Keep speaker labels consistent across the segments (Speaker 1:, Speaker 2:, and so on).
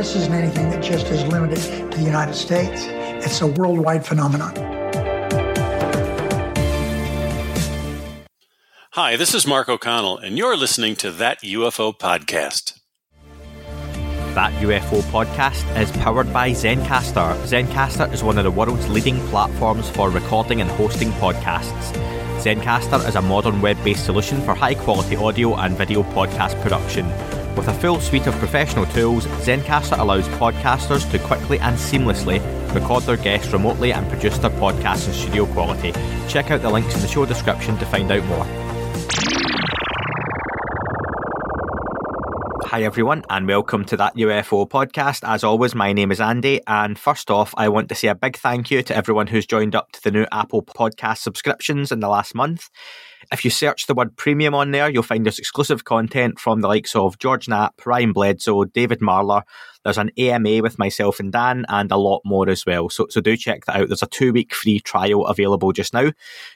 Speaker 1: This isn't anything that just is limited to the United States. It's a worldwide phenomenon.
Speaker 2: Hi, this is Mark O'Connell, and you're listening to That UFO Podcast.
Speaker 3: That UFO podcast is powered by Zencastr. Zencastr is one of the world's leading platforms for recording and hosting podcasts. Zencastr is a modern web based solution for high quality audio and video podcast production. With a full suite of professional tools, Zencastr allows podcasters to quickly and seamlessly record their guests remotely and produce their podcasts in studio quality. Check out the links in the show description to find out more. Hi, everyone, and welcome to that UFO podcast. As always, my name is Andy, and first off, I want to say a big thank you to everyone who's joined up to the new Apple podcast subscriptions in the last month. If you search the word premium on there, you'll find us exclusive content from the likes of George Knapp, Ryan Bledsoe, David Marler. There's an AMA with myself and Dan, and a lot more as well. So, so do check that out. There's a two week free trial available just now.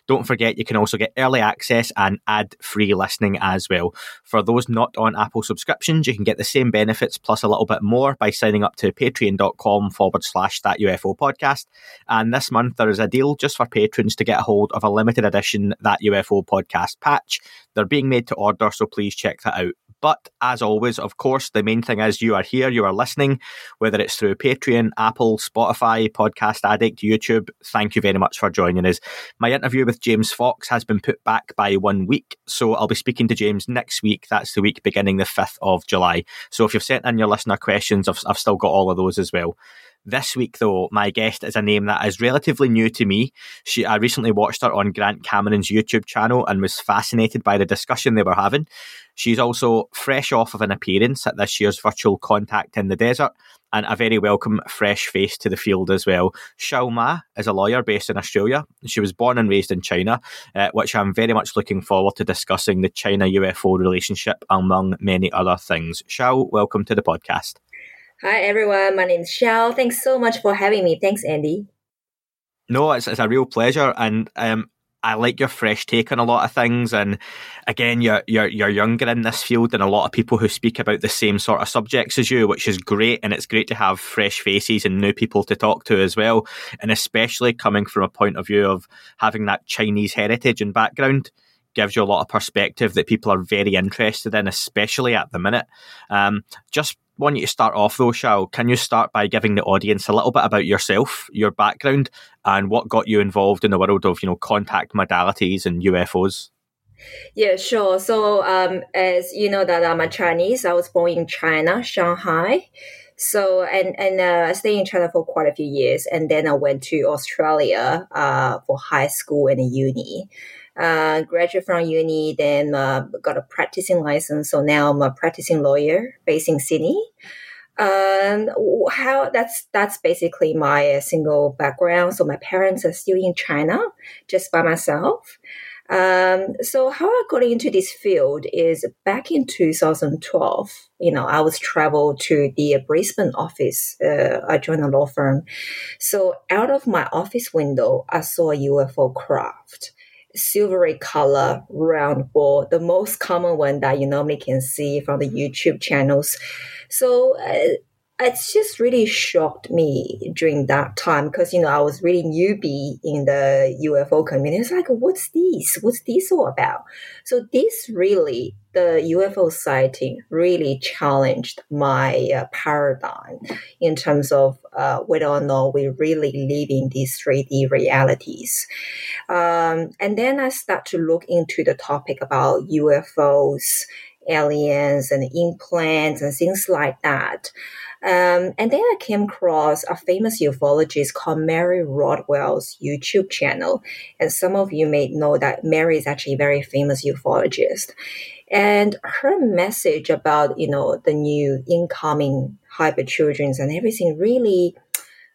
Speaker 3: Don't forget, you can also get early access and ad free listening as well. For those not on Apple subscriptions, you can get the same benefits plus a little bit more by signing up to patreon.com forward slash that UFO podcast. And this month, there is a deal just for patrons to get a hold of a limited edition that UFO podcast patch. They're being made to order, so please check that out. But as always, of course, the main thing is you are here, you are listening, whether it's through Patreon, Apple, Spotify, Podcast Addict, YouTube. Thank you very much for joining us. My interview with James Fox has been put back by one week, so I'll be speaking to James next week. That's the week beginning the 5th of July. So if you've sent in your listener questions, I've, I've still got all of those as well. This week, though, my guest is a name that is relatively new to me. She, I recently watched her on Grant Cameron's YouTube channel and was fascinated by the discussion they were having. She's also fresh off of an appearance at this year's virtual contact in the desert and a very welcome fresh face to the field as well. Shao Ma is a lawyer based in Australia. She was born and raised in China, uh, which I'm very much looking forward to discussing the China UFO relationship among many other things. Shao, welcome to the podcast.
Speaker 4: Hi, everyone. My name is Shao. Thanks so much for having me. Thanks, Andy.
Speaker 3: No, it's, it's a real pleasure. And um, I like your fresh take on a lot of things. And again, you're, you're, you're younger in this field than a lot of people who speak about the same sort of subjects as you, which is great. And it's great to have fresh faces and new people to talk to as well. And especially coming from a point of view of having that Chinese heritage and background gives you a lot of perspective that people are very interested in, especially at the minute. Um, just want you to start off though, Shao. Can you start by giving the audience a little bit about yourself, your background, and what got you involved in the world of you know contact modalities and UFOs?
Speaker 4: Yeah, sure. So, um, as you know, that I'm a Chinese. I was born in China, Shanghai. So, and and uh, I stayed in China for quite a few years, and then I went to Australia uh, for high school and uni uh, graduate from uni, then uh, got a practicing license. So now I'm a practicing lawyer based in Sydney. Um, how that's that's basically my uh, single background. So my parents are still in China, just by myself. Um, so how I got into this field is back in 2012. You know, I was traveled to the Brisbane office. Uh, I joined a law firm. So out of my office window, I saw a UFO craft silvery color round ball, the most common one that you normally can see from the YouTube channels. So uh, it's just really shocked me during that time because you know I was really newbie in the UFO community. It's like, what's this? What's this all about? So this really, the UFO sighting really challenged my uh, paradigm in terms of uh, whether or not we really live in these 3D realities. Um, and then I start to look into the topic about UFOs, aliens, and implants and things like that. Um, and then I came across a famous ufologist called Mary Rodwell's YouTube channel. And some of you may know that Mary is actually a very famous ufologist. And her message about, you know, the new incoming hybrid children and everything really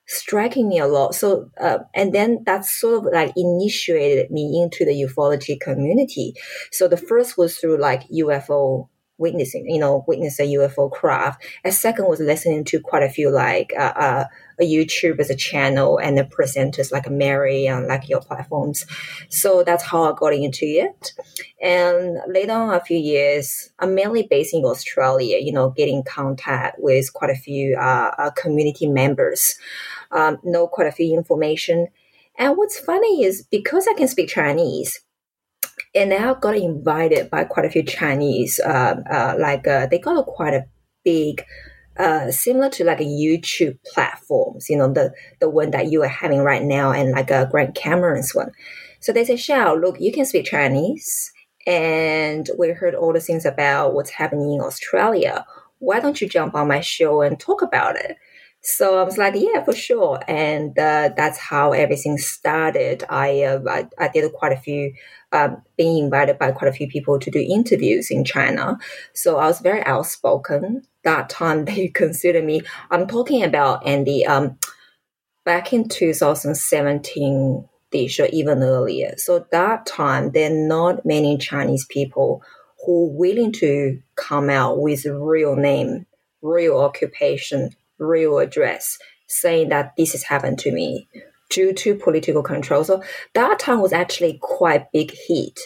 Speaker 4: striking me a lot. So, uh, and then that sort of like initiated me into the ufology community. So the first was through like UFO witnessing, you know, witness a UFO craft. A second was listening to quite a few like uh, uh, a YouTube as a channel and the presenters like Mary and like your platforms. So that's how I got into it. And later on, a few years, I'm mainly based in Australia. You know, getting contact with quite a few uh, uh community members, um, know quite a few information. And what's funny is because I can speak Chinese, and I got invited by quite a few Chinese, uh, uh, like uh, they got a quite a big, uh, similar to like a YouTube platforms, you know, the the one that you are having right now, and like a Grant Cameron's one. So they say, Shao, look, you can speak Chinese, and we heard all the things about what's happening in Australia. Why don't you jump on my show and talk about it? So I was like, yeah, for sure. And uh, that's how everything started. I, uh, I, I did quite a few, um, being invited by quite a few people to do interviews in China. So I was very outspoken. That time they consider me. I'm talking about Andy. Um, back in 2017 dish or even earlier. So that time there are not many Chinese people who are willing to come out with real name, real occupation, real address saying that this has happened to me due to political control. So that time was actually quite big hit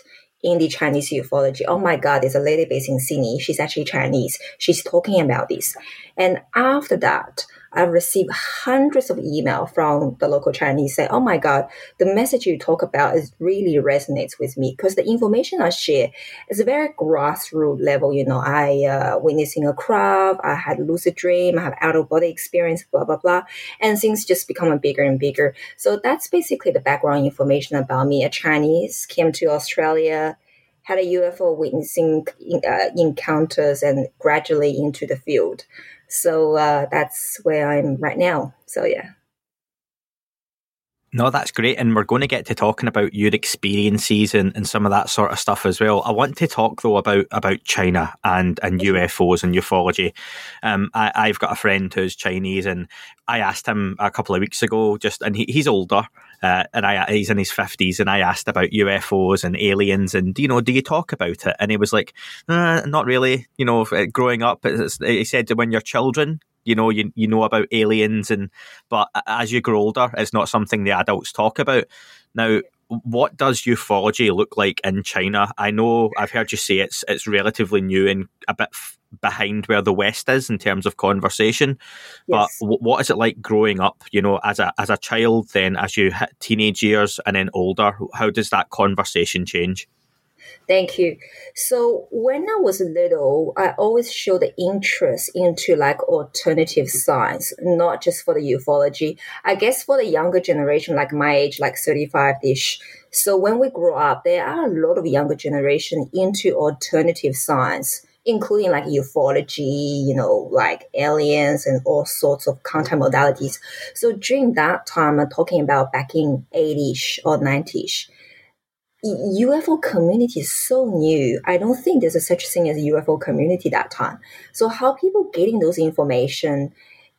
Speaker 4: in the Chinese ufology. Oh my God, there's a lady based in Sydney. She's actually Chinese. She's talking about this. And after that, I've received hundreds of emails from the local Chinese saying, "Oh my God, the message you talk about is really resonates with me because the information I share is a very grassroots level. You know, I uh, witnessing a crowd, I had lucid dream, I have out of body experience, blah blah blah, and things just becoming bigger and bigger. So that's basically the background information about me. A Chinese came to Australia." Had a UFO witnessing uh, encounters and gradually into the field. So uh, that's where I'm right now. So yeah.
Speaker 3: No, that's great. And we're going to get to talking about your experiences and, and some of that sort of stuff as well. I want to talk though about, about China and, and UFOs and ufology. Um, I, I've got a friend who's Chinese and I asked him a couple of weeks ago just, and he, he's older, uh, and I, he's in his fifties and I asked about UFOs and aliens and, you know, do you talk about it? And he was like, uh, not really, you know, growing up, he said that when you're children, you know you you know about aliens and but as you grow older it's not something the adults talk about. Now what does ufology look like in china? I know i've heard you say it's it's relatively new and a bit f- behind where the west is in terms of conversation yes. but w- what is it like growing up you know as a as a child then as you hit teenage years and then older? How does that conversation change
Speaker 4: Thank you. So when I was little, I always showed interest into like alternative science, not just for the ufology. I guess for the younger generation, like my age, like 35-ish. So when we grow up, there are a lot of younger generation into alternative science, including like ufology, you know, like aliens and all sorts of contact modalities. So during that time, I'm talking about back in 80ish or 90ish UFO community is so new. I don't think there's a such thing as UFO community that time. So how people getting those information?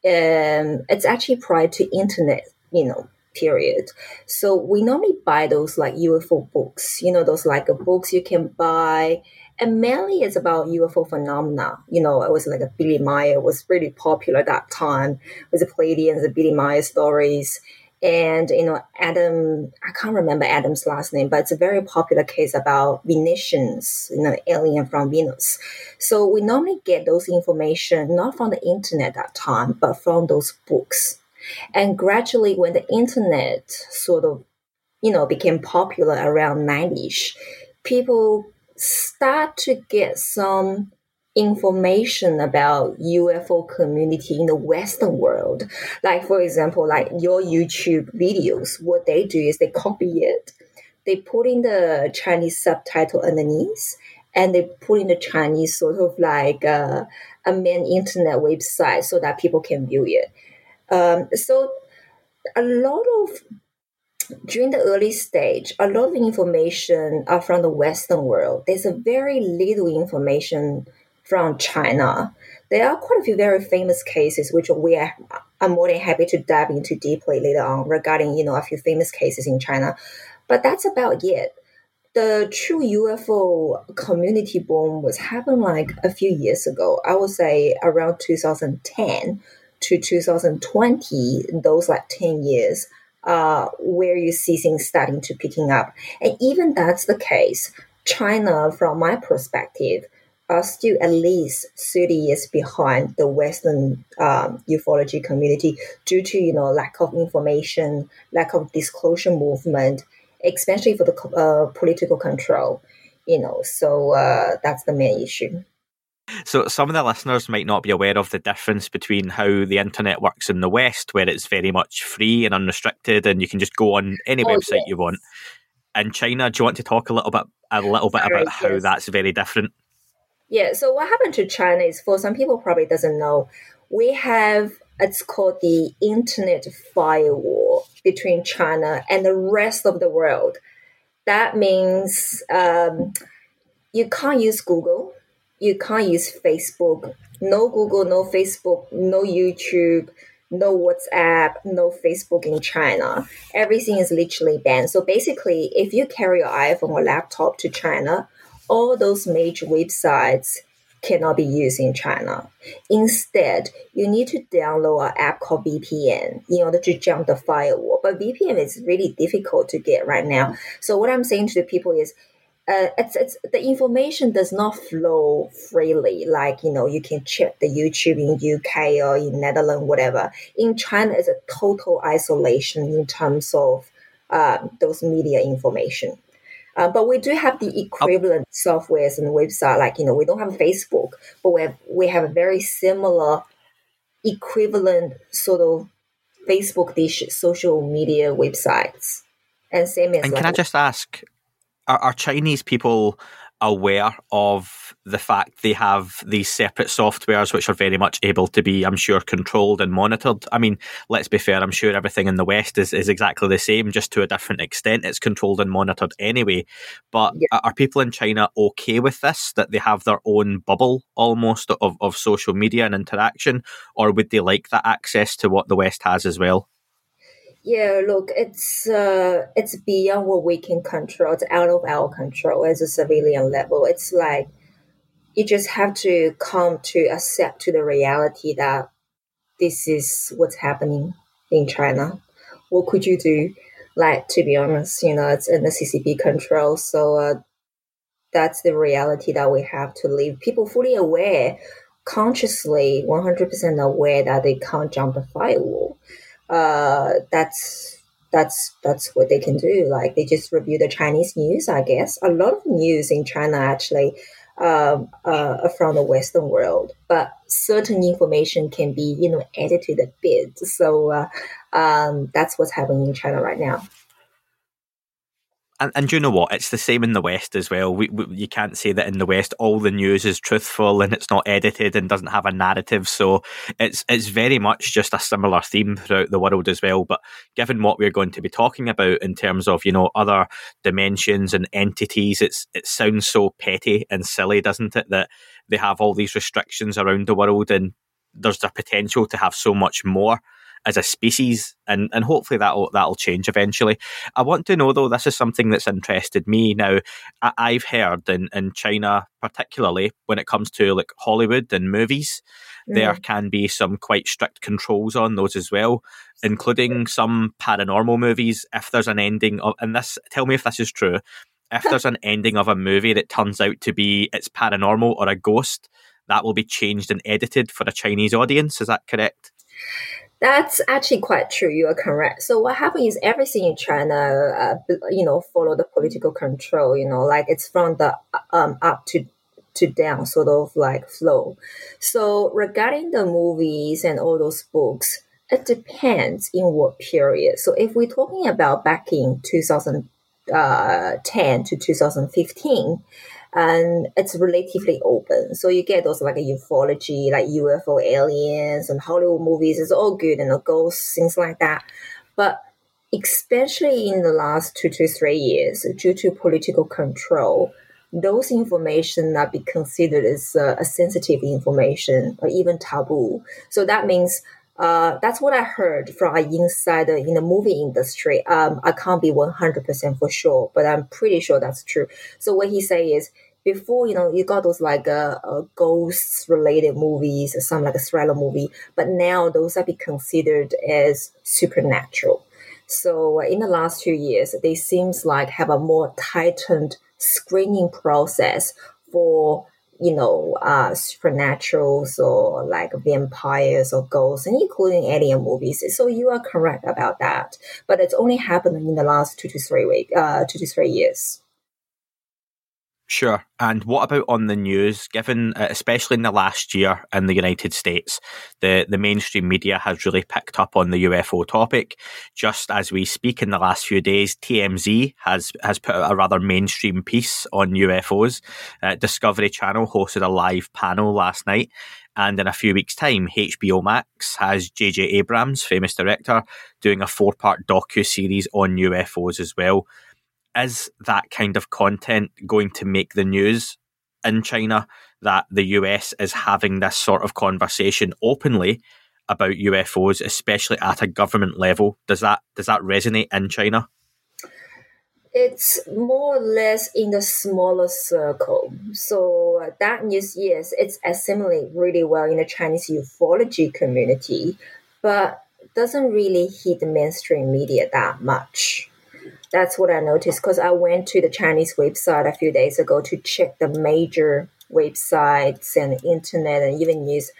Speaker 4: Um, it's actually prior to internet, you know, period. So we normally buy those like UFO books, you know, those like books you can buy. And mainly it's about UFO phenomena. You know, it was like a Billy Meier was really popular that time with the Pleiadians, the Billy Meier stories and you know Adam, I can't remember Adam's last name, but it's a very popular case about Venusians, you know, alien from Venus. So we normally get those information not from the internet at time, but from those books. And gradually, when the internet sort of, you know, became popular around 90s, people start to get some information about UFO community in the Western world. Like for example, like your YouTube videos, what they do is they copy it, they put in the Chinese subtitle underneath, and they put in the Chinese sort of like uh, a main internet website so that people can view it. Um, so a lot of during the early stage, a lot of information are from the Western world. There's a very little information from China. There are quite a few very famous cases, which we are I'm more than happy to dive into deeply later on regarding you know a few famous cases in China, but that's about it. The true UFO community boom was happened like a few years ago. I would say around 2010 to 2020, those like 10 years, uh, where you see things starting to picking up. And even that's the case, China, from my perspective, are still at least 30 years behind the Western um, ufology community due to you know lack of information, lack of disclosure movement, especially for the uh, political control. You know, so uh, that's the main issue.
Speaker 3: So, some of the listeners might not be aware of the difference between how the internet works in the West, where it's very much free and unrestricted, and you can just go on any oh, website yes. you want. In China, do you want to talk a little bit, a little Sorry, bit about how that's very different?
Speaker 4: Yeah. So what happened to China is, for some people probably doesn't know, we have it's called the internet firewall between China and the rest of the world. That means um, you can't use Google, you can't use Facebook. No Google, no Facebook, no YouTube, no WhatsApp, no Facebook in China. Everything is literally banned. So basically, if you carry your iPhone or laptop to China, all those major websites cannot be used in China. Instead, you need to download an app called VPN in order to jump the firewall. But VPN is really difficult to get right now. So what I'm saying to the people is, uh, it's, it's the information does not flow freely. Like you know, you can check the YouTube in UK or in Netherlands, whatever. In China, it's a total isolation in terms of uh, those media information. Uh, but we do have the equivalent softwares and website. Like you know, we don't have Facebook, but we have we have a very similar equivalent sort of Facebook dish social media websites. And same as.
Speaker 3: And can I just ask, are, are Chinese people aware of the fact they have these separate softwares which are very much able to be, I'm sure, controlled and monitored. I mean, let's be fair, I'm sure everything in the West is, is exactly the same, just to a different extent. It's controlled and monitored anyway. But yeah. are people in China okay with this, that they have their own bubble almost of, of social media and interaction? Or would they like that access to what the West has as well?
Speaker 4: Yeah, look, it's uh, it's beyond what we can control. It's out of our control as a civilian level. It's like you just have to come to accept to the reality that this is what's happening in China. What could you do? Like to be honest, you know, it's in the CCP control. So uh, that's the reality that we have to live. People fully aware, consciously, one hundred percent aware that they can't jump the firewall uh, that's that's that's what they can do. Like they just review the Chinese news, I guess. A lot of news in China actually um, uh, from the Western world, but certain information can be you know edited a bit. So uh, um, that's what's happening in China right now
Speaker 3: and, and you know what? It's the same in the West as well. We, we, you can't say that in the West all the news is truthful and it's not edited and doesn't have a narrative. So it's it's very much just a similar theme throughout the world as well. But given what we're going to be talking about in terms of you know other dimensions and entities, it's it sounds so petty and silly, doesn't it? That they have all these restrictions around the world and there's the potential to have so much more as a species, and and hopefully that'll that'll change eventually. I want to know though, this is something that's interested me. Now, I, have heard in in China, particularly when it comes to like Hollywood and movies, mm. there can be some quite strict controls on those as well, including some paranormal movies. If there's an ending of, and this, tell me if this is true. If there's an ending of a movie that turns out to be it's paranormal or a ghost, that will be changed and edited for a Chinese audience. Is that correct?
Speaker 4: That's actually quite true. You are correct. So what happens is everything in China, uh, you know, follow the political control. You know, like it's from the um, up to to down sort of like flow. So regarding the movies and all those books, it depends in what period. So if we're talking about back in 2010 uh, to 2015, and it's relatively open. So you get those like a ufology, like UFO aliens and Hollywood movies. It's all good and the ghosts, things like that. But especially in the last two to three years, due to political control, those information are be considered as uh, a sensitive information or even taboo. So that means uh, that's what I heard from an insider in the movie industry. Um, I can't be 100% for sure, but I'm pretty sure that's true. So what he say is before, you know, you got those like uh, uh, ghosts related movies, or some like a thriller movie, but now those are be considered as supernatural. So uh, in the last two years, they seems like have a more tightened screening process for you know, uh, supernaturals or like vampires or ghosts, and including alien movies. So you are correct about that. But it's only happened in the last two to three week, uh, two to three years.
Speaker 3: Sure. And what about on the news? Given, uh, especially in the last year in the United States, the, the mainstream media has really picked up on the UFO topic. Just as we speak in the last few days, TMZ has, has put out a rather mainstream piece on UFOs. Uh, Discovery Channel hosted a live panel last night. And in a few weeks' time, HBO Max has J.J. Abrams, famous director, doing a four part docu series on UFOs as well is that kind of content going to make the news in China that the US is having this sort of conversation openly about UFOs, especially at a government level? Does that does that resonate in China?
Speaker 4: It's more or less in the smaller circle. So uh, that news, yes, it's assimilated really well in the Chinese ufology community, but doesn't really hit the mainstream media that much that's what I noticed because I went to the Chinese website a few days ago to check the major websites and internet and even news.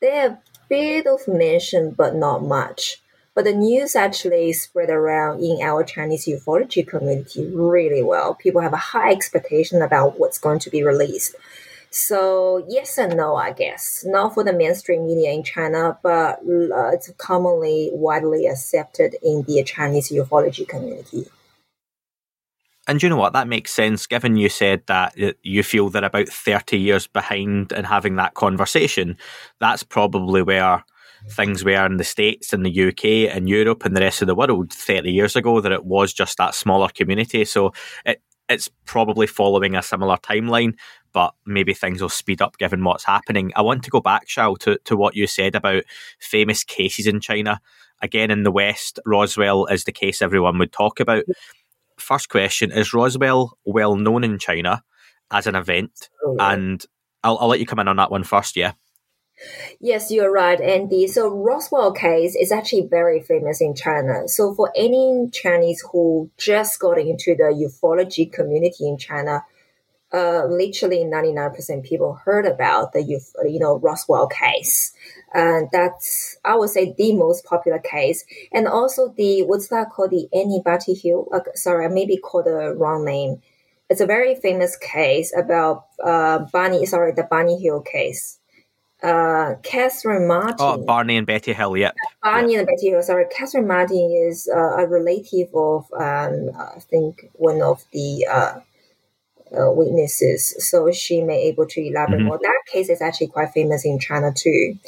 Speaker 4: They have bit of mention, but not much. But the news actually spread around in our Chinese ufology community really well. People have a high expectation about what's going to be released. So yes and no, I guess. Not for the mainstream media in China, but uh, it's commonly widely accepted in the Chinese ufology community.
Speaker 3: And you know what? That makes sense, given you said that you feel they're about 30 years behind in having that conversation. That's probably where things were in the States and the UK and Europe and the rest of the world 30 years ago, that it was just that smaller community. So it, it's probably following a similar timeline, but maybe things will speed up given what's happening. I want to go back, Shao, to, to what you said about famous cases in China. Again, in the West, Roswell is the case everyone would talk about first question is Roswell well known in China as an event? Oh, yeah. And I'll, I'll let you come in on that one first, yeah.
Speaker 4: Yes, you're right, Andy. So Roswell case is actually very famous in China. So for any Chinese who just got into the ufology community in China, uh, literally 99% people heard about the you know Roswell case, and that's I would say the most popular case, and also the what's that called the Annie Batty Hill? Uh, sorry, I maybe called the wrong name. It's a very famous case about uh, Barney. Sorry, the Barney Hill case. Uh, Catherine Martin.
Speaker 3: Oh, Barney and Betty Hill. Yeah.
Speaker 4: Barney and Betty Hill. Sorry, Catherine Martin is uh, a relative of um, I think one of the uh, witnesses, so she may able to elaborate mm-hmm. more. That case is actually quite famous in China too.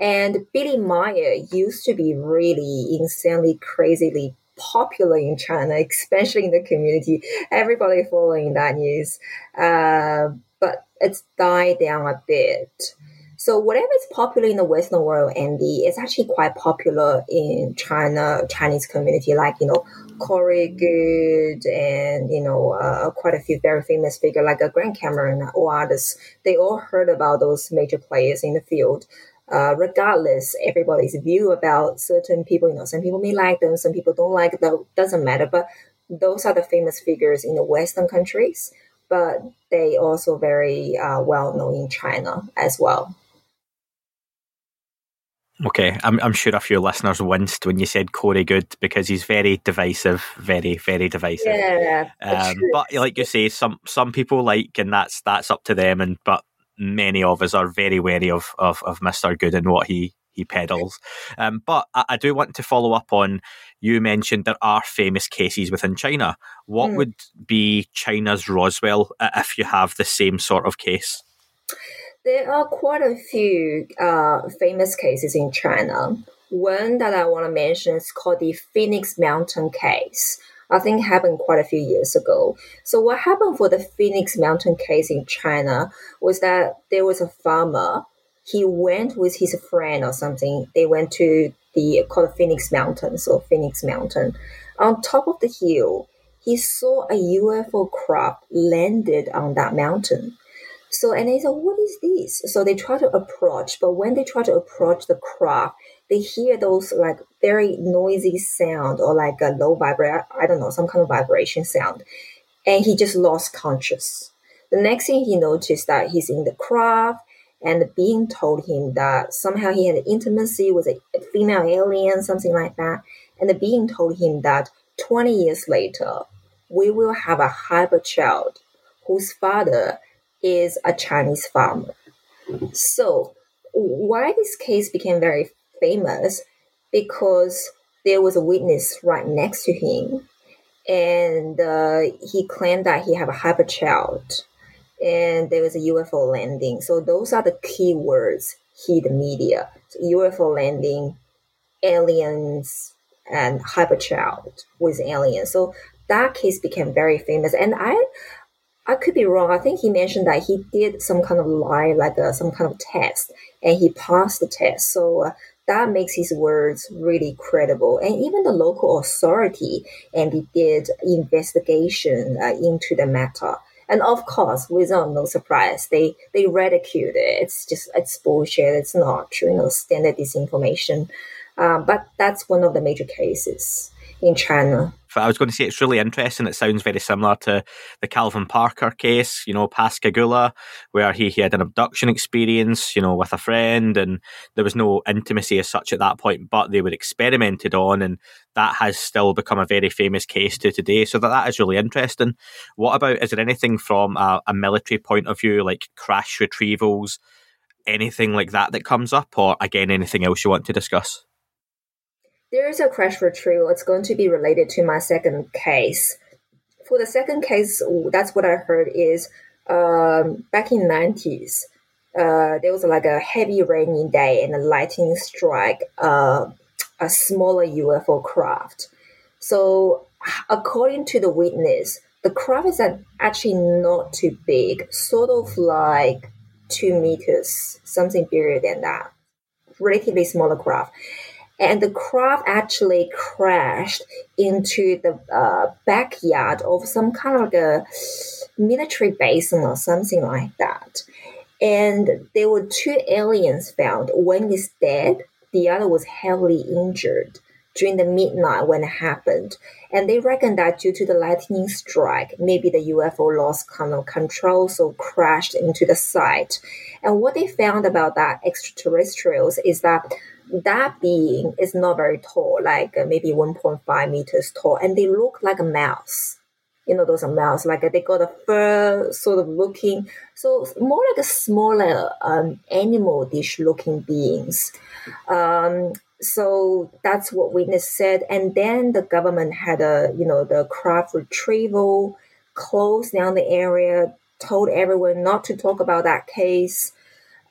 Speaker 4: And Billy Meier used to be really insanely, crazily popular in China, especially in the community. Everybody following that news, uh, but it's died down a bit. So whatever is popular in the Western world, Andy, is actually quite popular in China, Chinese community, like, you know, Corey Goode and, you know, uh, quite a few very famous figures like a Grant Cameron or others. They all heard about those major players in the field. Uh, regardless, everybody's view about certain people, you know, some people may like them, some people don't like them, doesn't matter. But those are the famous figures in the Western countries, but they also very uh, well known in China as well.
Speaker 3: Okay, I'm, I'm sure a few listeners winced when you said Corey Goode because he's very divisive, very very divisive.
Speaker 4: Yeah,
Speaker 3: um, but like you say, some some people like, and that's that's up to them. And but many of us are very wary of of, of Mr. Goode and what he he peddles. Um, but I, I, do want to follow up on you mentioned there are famous cases within China. What mm. would be China's Roswell if you have the same sort of case?
Speaker 4: There are quite a few uh, famous cases in China. One that I want to mention is called the Phoenix Mountain case. I think happened quite a few years ago. So what happened for the Phoenix Mountain case in China was that there was a farmer. He went with his friend or something. They went to the called Phoenix Mountains or Phoenix Mountain. On top of the hill, he saw a UFO crop landed on that mountain. So, and they said, what is this? So they try to approach, but when they try to approach the craft, they hear those like very noisy sound or like a low vibration, I don't know, some kind of vibration sound. And he just lost conscious. The next thing he noticed that he's in the craft and the being told him that somehow he had intimacy with a female alien, something like that. And the being told him that 20 years later, we will have a hybrid child whose father is a Chinese farmer. So, why this case became very famous? Because there was a witness right next to him, and uh, he claimed that he had a hybrid child, and there was a UFO landing. So those are the key words hit the media: so UFO landing, aliens, and hybrid child with aliens. So that case became very famous, and I I could be wrong. I think he mentioned that he did some kind of lie, like uh, some kind of test, and he passed the test. So uh, that makes his words really credible. And even the local authority and they did investigation uh, into the matter. And of course, without no surprise, they they ridiculed it. It's just it's bullshit. It's not true. You know, standard disinformation. Uh, but that's one of the major cases in China.
Speaker 3: I was going to say it's really interesting. It sounds very similar to the Calvin Parker case, you know, Pascagoula, where he, he had an abduction experience, you know, with a friend, and there was no intimacy as such at that point, but they were experimented on, and that has still become a very famous case to today. So that, that is really interesting. What about, is there anything from a, a military point of view, like crash retrievals, anything like that that comes up, or again, anything else you want to discuss?
Speaker 4: There is a crash retrieval. It's going to be related to my second case. For the second case, that's what I heard is um, back in 90s, uh, there was like a heavy rainy day and a lightning strike uh, a smaller UFO craft. So, according to the witness, the craft is actually not too big, sort of like two meters, something bigger than that, relatively smaller craft and the craft actually crashed into the uh, backyard of some kind of like a military basin or something like that. And there were two aliens found. One is dead, the other was heavily injured during the midnight when it happened. And they reckon that due to the lightning strike, maybe the UFO lost kind of control, so crashed into the site. And what they found about that extraterrestrials is that that being is not very tall, like uh, maybe 1.5 meters tall, and they look like a mouse. You know, those are mouse, like uh, they got a fur sort of looking, so more like a smaller um, animal dish looking beings. Um, so that's what witness said. And then the government had a, you know, the craft retrieval, closed down the area, told everyone not to talk about that case.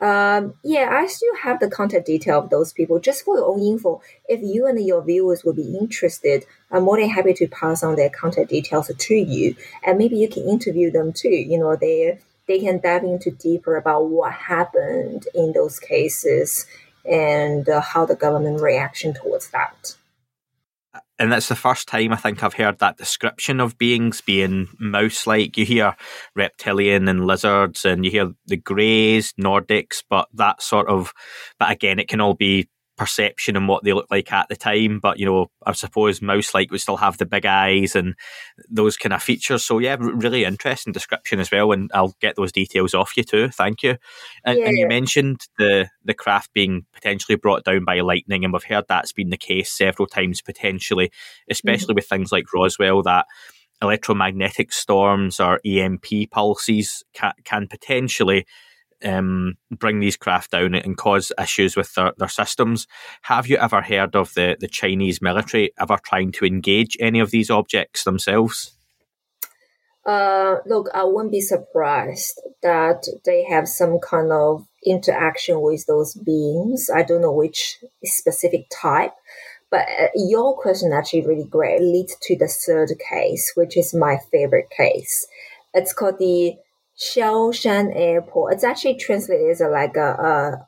Speaker 4: Um, yeah, I still have the contact detail of those people just for your own info. If you and your viewers would be interested, I'm more than happy to pass on their contact details to you, and maybe you can interview them too. You know, they they can dive into deeper about what happened in those cases and uh, how the government reaction towards that
Speaker 3: and that's the first time I think I've heard that description of beings being mouse like. You hear reptilian and lizards, and you hear the greys, Nordics, but that sort of, but again, it can all be perception and what they look like at the time. But you know, I suppose mouse like would still have the big eyes and those kind of features. So yeah, really interesting description as well. And I'll get those details off you too. Thank you. And, yeah. and you mentioned the the craft being potentially brought down by lightning, and we've heard that's been the case several times potentially, especially mm-hmm. with things like Roswell that electromagnetic storms or EMP pulses can, can potentially um, bring these craft down and cause issues with their, their systems. Have you ever heard of the, the Chinese military ever trying to engage any of these objects themselves?
Speaker 4: Uh, look, I wouldn't be surprised that they have some kind of interaction with those beings. I don't know which specific type, but uh, your question actually really great leads to the third case, which is my favorite case. It's called the Xiaoshan Airport. It's actually translated as a, like a, a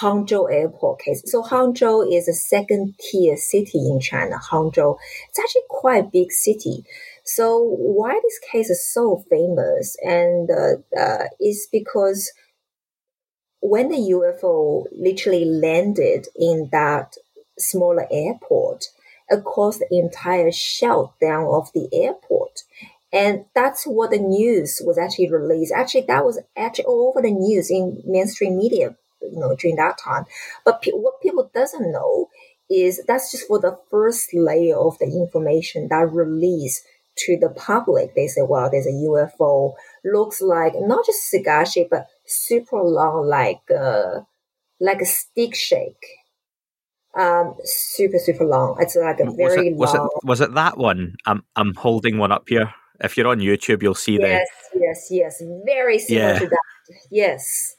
Speaker 4: Hangzhou Airport case. So Hangzhou is a second tier city in China. Hangzhou. It's actually quite a big city. So why this case is so famous and uh, uh, is because when the UFO literally landed in that smaller airport, it caused the entire shutdown of the airport. And that's what the news was actually released. Actually, that was actually all over the news in mainstream media, you know, during that time. But pe- what people doesn't know is that's just for the first layer of the information that released to the public. They say, well, there's a UFO, looks like not just cigar shape, but super long, like uh, like a stick shake. Um, super super long. It's like a very
Speaker 3: was
Speaker 4: it, long.
Speaker 3: Was it was it that one? I'm I'm holding one up here. If you're on YouTube, you'll see
Speaker 4: that.
Speaker 3: yes,
Speaker 4: yes, yes, very similar yeah. to that. Yes,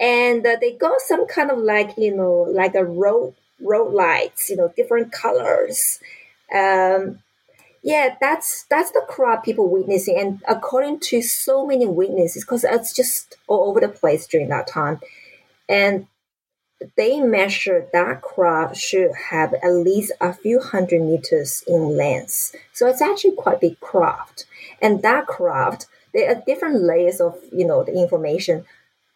Speaker 4: and uh, they got some kind of like you know like a road road lights, you know, different colors. Um, yeah, that's that's the crowd people witnessing, and according to so many witnesses, because it's just all over the place during that time, and they measured that craft should have at least a few hundred meters in length. So it's actually quite big craft. And that craft, there are different layers of, you know, the information.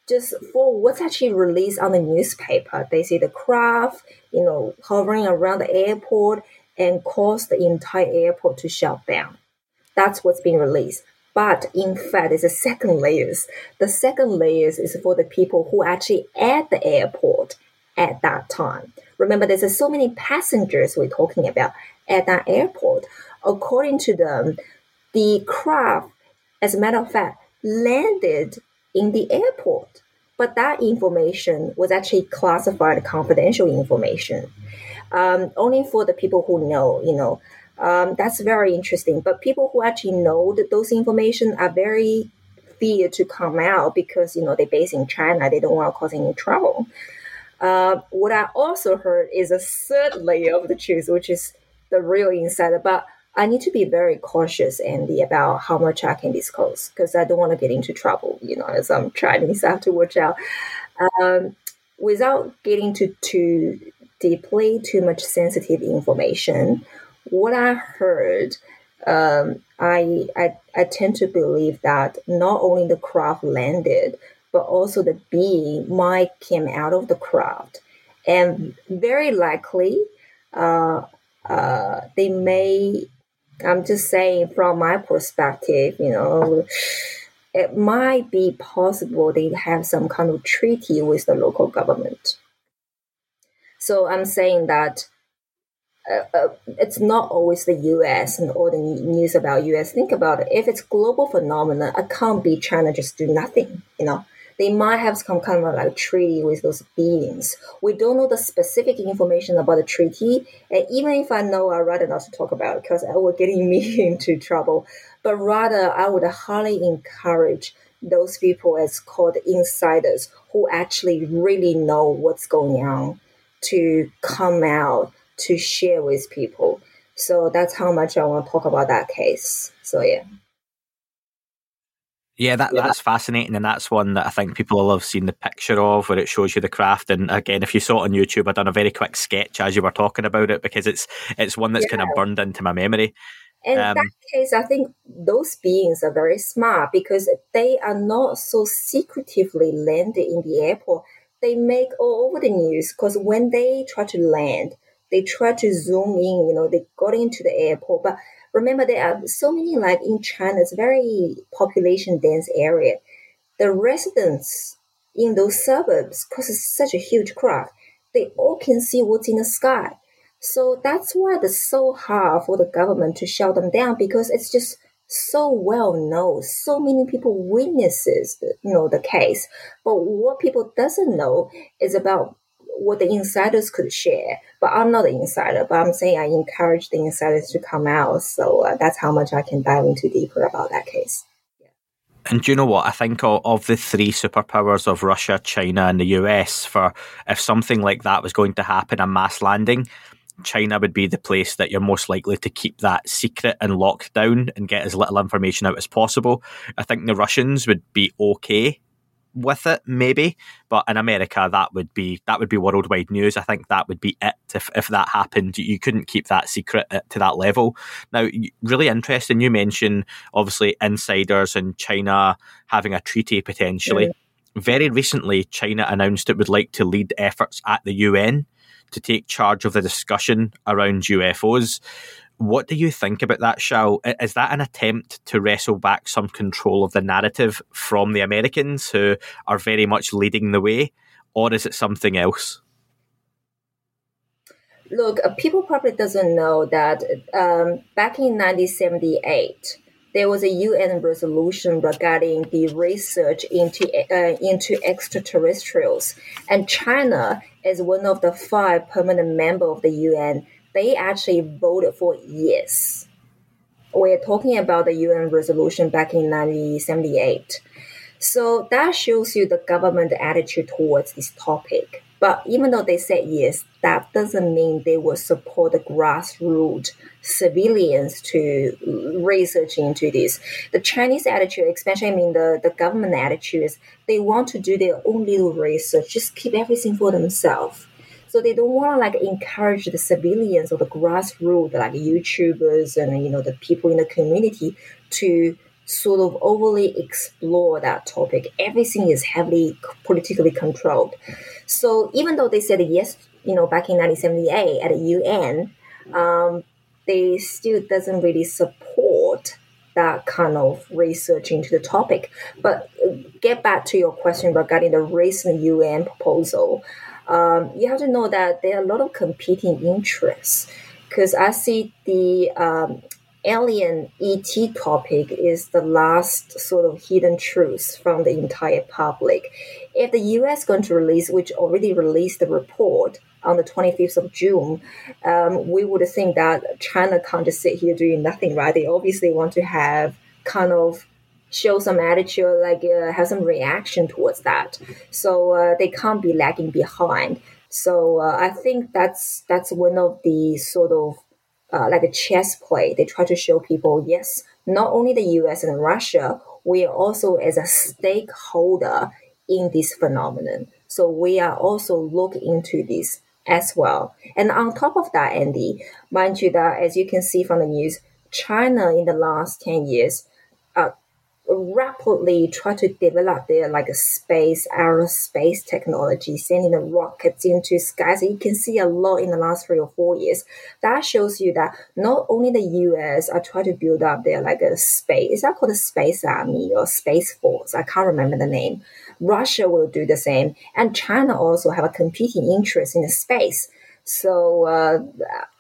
Speaker 4: Just for what's actually released on the newspaper, they see the craft, you know, hovering around the airport and cause the entire airport to shut down. That's what's being released. But in fact, there's a second layers. The second layers is for the people who actually at the airport at that time. Remember, there's so many passengers we're talking about at that airport. According to them, the craft, as a matter of fact, landed in the airport. But that information was actually classified confidential information. Um, only for the people who know, you know, um, that's very interesting. But people who actually know that those information are very fear to come out because you know they're based in China, they don't want to cause any trouble. Uh, what I also heard is a third layer of the truth, which is the real insider. But I need to be very cautious, Andy, about how much I can disclose because I don't want to get into trouble. You know, as I'm Chinese, I have to watch out. Um, without getting to too deeply, too much sensitive information, what I heard, um, I, I I tend to believe that not only the craft landed, but also the bee might came out of the craft, and very likely, uh, uh, they may I'm just saying from my perspective, you know, it might be possible they have some kind of treaty with the local government. So I'm saying that uh, uh, it's not always the U.S. and all the news about U.S. Think about it. If it's global phenomenon, it can't be China just do nothing. You know, they might have some kind of like treaty with those beings. We don't know the specific information about the treaty, and even if I know, I'd rather not talk about it because it will get me into trouble. But rather, I would highly encourage those people as called insiders who actually really know what's going on to come out to share with people. So that's how much I want to talk about that case. So yeah.
Speaker 3: Yeah, that,
Speaker 4: Yeah.
Speaker 3: that's fascinating, and that's one that I think people will have seen the picture of, where it shows you the craft. And again, if you saw it on YouTube, I've done a very quick sketch as you were talking about it because it's it's one that's kind of burned into my memory.
Speaker 4: In
Speaker 3: Um,
Speaker 4: that case, I think those beings are very smart because they are not so secretively landed in the airport. They make all over the news because when they try to land, they try to zoom in, you know, they got into the airport. But remember, there are so many, like in China, it's very population dense area. The residents in those suburbs, because such a huge crowd, they all can see what's in the sky. So that's why it's so hard for the government to shut them down because it's just so well known. So many people witnesses, you know, the case. But what people doesn't know is about what the insiders could share. But I'm not an insider, but I'm saying I encourage the insiders to come out. So uh, that's how much I can dive into deeper about that case.
Speaker 3: And do you know what? I think of, of the three superpowers of Russia, China, and the US, for if something like that was going to happen, a mass landing, China would be the place that you're most likely to keep that secret and locked down and get as little information out as possible. I think the Russians would be okay with it, maybe, but in America, that would be that would be worldwide news. I think that would be it if if that happened. You couldn't keep that secret to that level. Now, really interesting. You mentioned obviously insiders and China having a treaty potentially. Very recently, China announced it would like to lead efforts at the UN to take charge of the discussion around UFOs. What do you think about that, Shao? Is that an attempt to wrestle back some control of the narrative from the Americans who are very much leading the way? Or is it something else?
Speaker 4: Look, uh, people probably doesn't know that um, back in 1978, there was a UN resolution regarding the research into uh, into extraterrestrials, and China is one of the five permanent member of the UN. They actually voted for yes. We're talking about the UN resolution back in 1978. So that shows you the government attitude towards this topic. But even though they said yes, that doesn't mean they will support the grassroots civilians to research into this. The Chinese attitude, especially I mean the, the government attitude is they want to do their own little research, just keep everything for themselves. So they don't want to like encourage the civilians or the grassroots, like YouTubers and you know the people in the community, to sort of overly explore that topic. Everything is heavily politically controlled. So even though they said yes, you know, back in 1978 at the UN, um, they still doesn't really support that kind of research into the topic. But uh, get back to your question regarding the recent UN proposal. Um, you have to know that there are a lot of competing interests because I see the um, alien ET topic is the last sort of hidden truth from the entire public. If the US going to release, which already released the report on the 25th of June, um, we would think that China can't just sit here doing nothing, right? They obviously want to have kind of show some attitude, like uh, have some reaction towards that. So uh, they can't be lagging behind. So uh, I think that's that's one of the sort of uh, like a chess play. They try to show people, yes, not only the U.S. and Russia, we are also as a stakeholder in this phenomenon. So we are also look into this as well. And on top of that, Andy, mind you that as you can see from the news, China in the last ten years rapidly try to develop their like a space aerospace technology, sending the rockets into skies. So you can see a lot in the last three or four years. That shows you that not only the US are trying to build up their like a space, is that called a space army or space force? I can't remember the name. Russia will do the same, and China also have a competing interest in the space. So uh,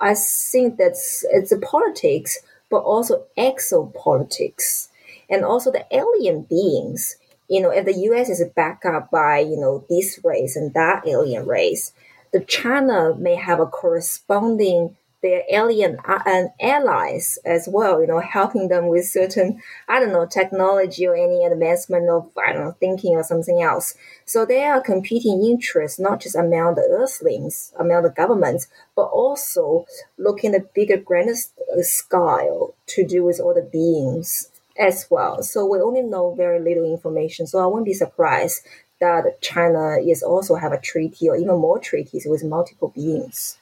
Speaker 4: I think that's it's a politics, but also exopolitics and also the alien beings. You know, if the U.S. is backed up by you know this race and that alien race, the China may have a corresponding their alien uh, allies as well. You know, helping them with certain I don't know technology or any advancement of I don't know thinking or something else. So there are competing interests, not just among the Earthlings, among the governments, but also looking at bigger, grander scale to do with all the beings as well. So we only know very little information. So I wouldn't be surprised that China is also have a treaty or even more treaties with multiple beings.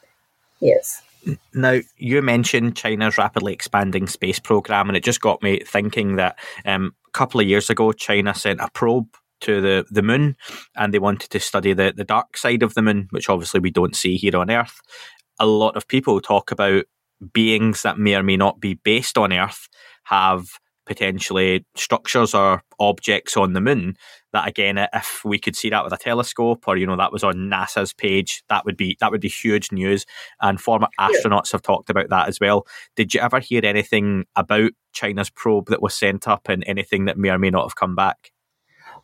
Speaker 4: Yes.
Speaker 3: Now, you mentioned China's rapidly expanding space program, and it just got me thinking that um, a couple of years ago, China sent a probe to the, the moon and they wanted to study the, the dark side of the moon, which obviously we don't see here on Earth. A lot of people talk about beings that may or may not be based on Earth have potentially structures or objects on the moon that again if we could see that with a telescope or you know that was on NASA's page that would be that would be huge news and former astronauts have talked about that as well did you ever hear anything about China's probe that was sent up and anything that may or may not have come back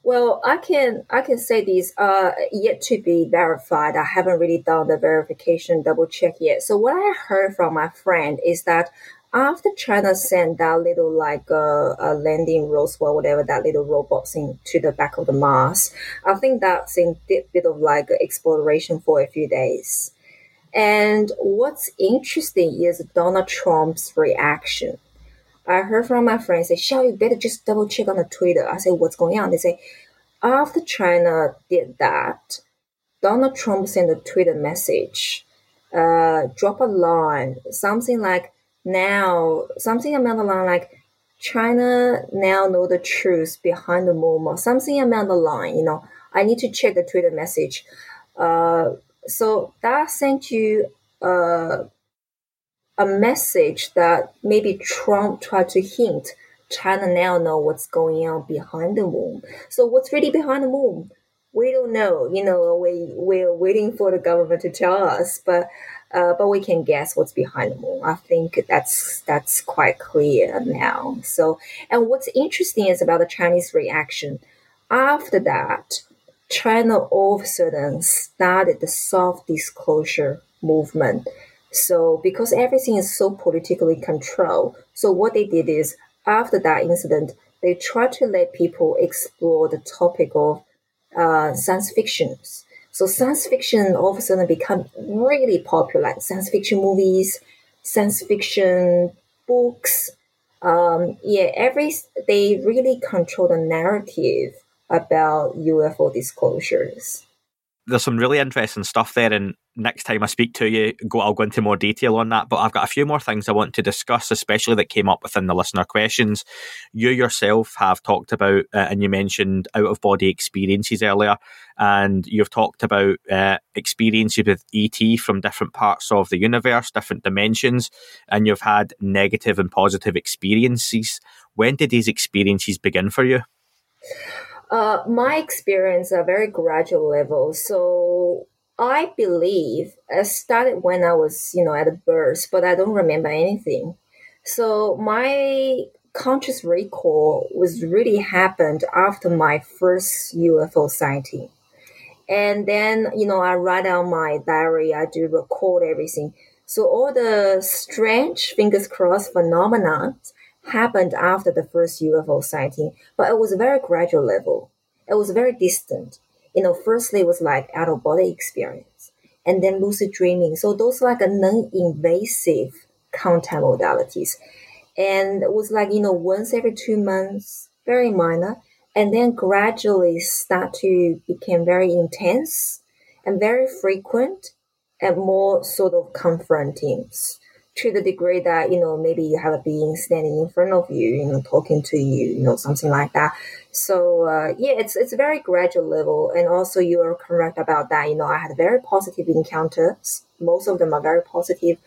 Speaker 4: well, I can I can say these are yet to be verified. I haven't really done the verification double check yet. So what I heard from my friend is that after China sent that little like uh, a landing Roswell, whatever that little robot thing to the back of the Mars, I think that's a bit of like exploration for a few days. And what's interesting is Donald Trump's reaction. I heard from my friends say, "Shall you better just double check on the Twitter." I say, "What's going on?" They say, after China did that, Donald Trump sent a Twitter message, uh, drop a line, something like now something along the line like China now know the truth behind the moon or something along the line. You know, I need to check the Twitter message. Uh, so that sent you uh, a message that maybe Trump tried to hint China now know what's going on behind the moon. So what's really behind the moon? We don't know. You know, we we're waiting for the government to tell us, but uh, but we can guess what's behind the moon. I think that's that's quite clear now. So, and what's interesting is about the Chinese reaction. After that, China all of a sudden started the soft disclosure movement. So, because everything is so politically controlled, so what they did is after that incident, they tried to let people explore the topic of uh, science fictions so science fiction all of a sudden become really popular. Science fiction movies, science fiction books. Um, yeah, every they really control the narrative about UFO disclosures
Speaker 3: there's some really interesting stuff there, and next time I speak to you, go I'll go into more detail on that. But I've got a few more things I want to discuss, especially that came up within the listener questions. You yourself have talked about, uh, and you mentioned out of body experiences earlier, and you've talked about uh, experiences with ET from different parts of the universe, different dimensions, and you've had negative and positive experiences. When did these experiences begin for you?
Speaker 4: Uh, my experience are very gradual level. So I believe I started when I was, you know, at a birth, but I don't remember anything. So my conscious recall was really happened after my first UFO sighting. And then, you know, I write down my diary, I do record everything. So all the strange, fingers crossed phenomena happened after the first UFO sighting, but it was a very gradual level. It was very distant. You know, firstly it was like out of body experience, and then lucid dreaming. So those like a non-invasive contact modalities, and it was like you know once every two months, very minor, and then gradually start to become very intense and very frequent and more sort of confronting to the degree that you know maybe you have a being standing in front of you you know talking to you you know something like that. So uh, yeah it's it's a very gradual level. And also you are correct about that. You know i had very positive encounters. Most of them are very positive.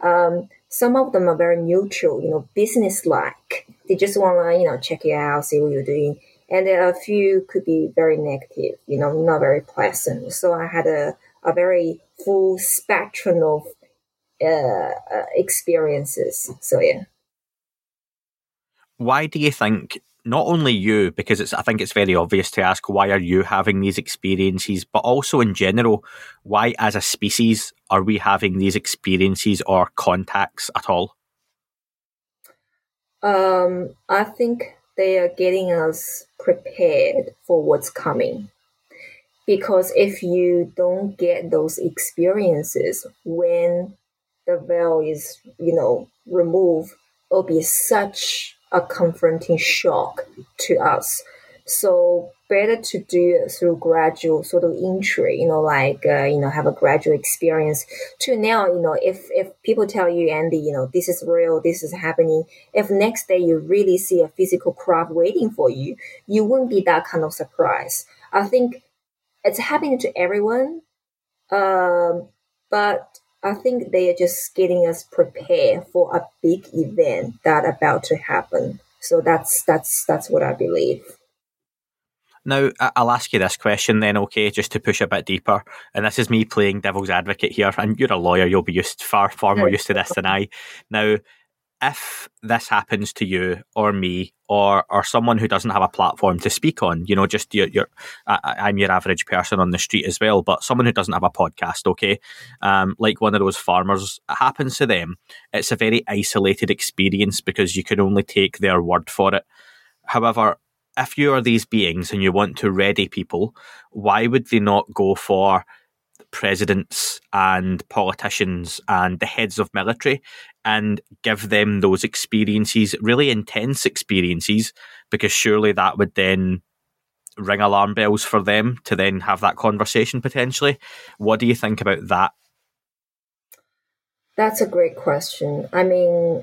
Speaker 4: Um, some of them are very neutral you know business like they just want to you know check you out see what you're doing. And there are a few could be very negative you know not very pleasant. So i had a, a very full spectrum of uh, uh, experiences. So yeah.
Speaker 3: Why do you think not only you, because it's I think it's very obvious to ask why are you having these experiences, but also in general, why as a species are we having these experiences or contacts at all?
Speaker 4: Um, I think they are getting us prepared for what's coming. Because if you don't get those experiences when the veil is, you know, removed, it'll be such a confronting shock to us. So better to do it through gradual sort of entry, you know, like uh, you know, have a gradual experience. To now, you know, if if people tell you, Andy, you know, this is real, this is happening. If next day you really see a physical craft waiting for you, you wouldn't be that kind of surprise. I think it's happening to everyone, um, but I think they are just getting us prepared for a big event that about to happen. So that's that's that's what I believe.
Speaker 3: Now, I'll ask you this question then, okay, just to push a bit deeper. And this is me playing devil's advocate here. And you're a lawyer, you'll be used far, far more used to this than I. Now, if this happens to you or me or or someone who doesn't have a platform to speak on, you know, just your, your I'm your average person on the street as well, but someone who doesn't have a podcast, okay, um, like one of those farmers, it happens to them. It's a very isolated experience because you can only take their word for it. However, if you are these beings and you want to ready people, why would they not go for presidents and politicians and the heads of military and give them those experiences, really intense experiences, because surely that would then ring alarm bells for them to then have that conversation potentially. What do you think about that?
Speaker 4: That's a great question. I mean,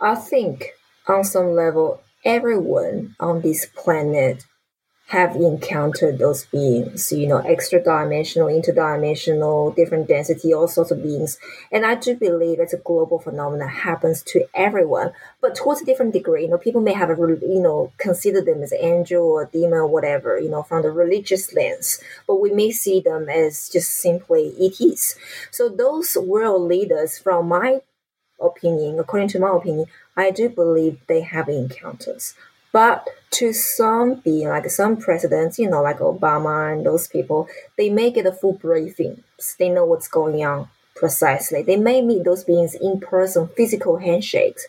Speaker 4: I think on some level, everyone on this planet have encountered those beings, you know, extra dimensional, interdimensional, different density, all sorts of beings. And I do believe it's a global phenomenon happens to everyone, but towards a different degree. You know, people may have a, you know, consider them as angel or demon or whatever, you know, from the religious lens, but we may see them as just simply ETs. So those world leaders, from my opinion, according to my opinion, I do believe they have encounters. But to some being like some presidents, you know, like Obama and those people, they may get a full briefing. They know what's going on precisely. They may meet those beings in person, physical handshakes.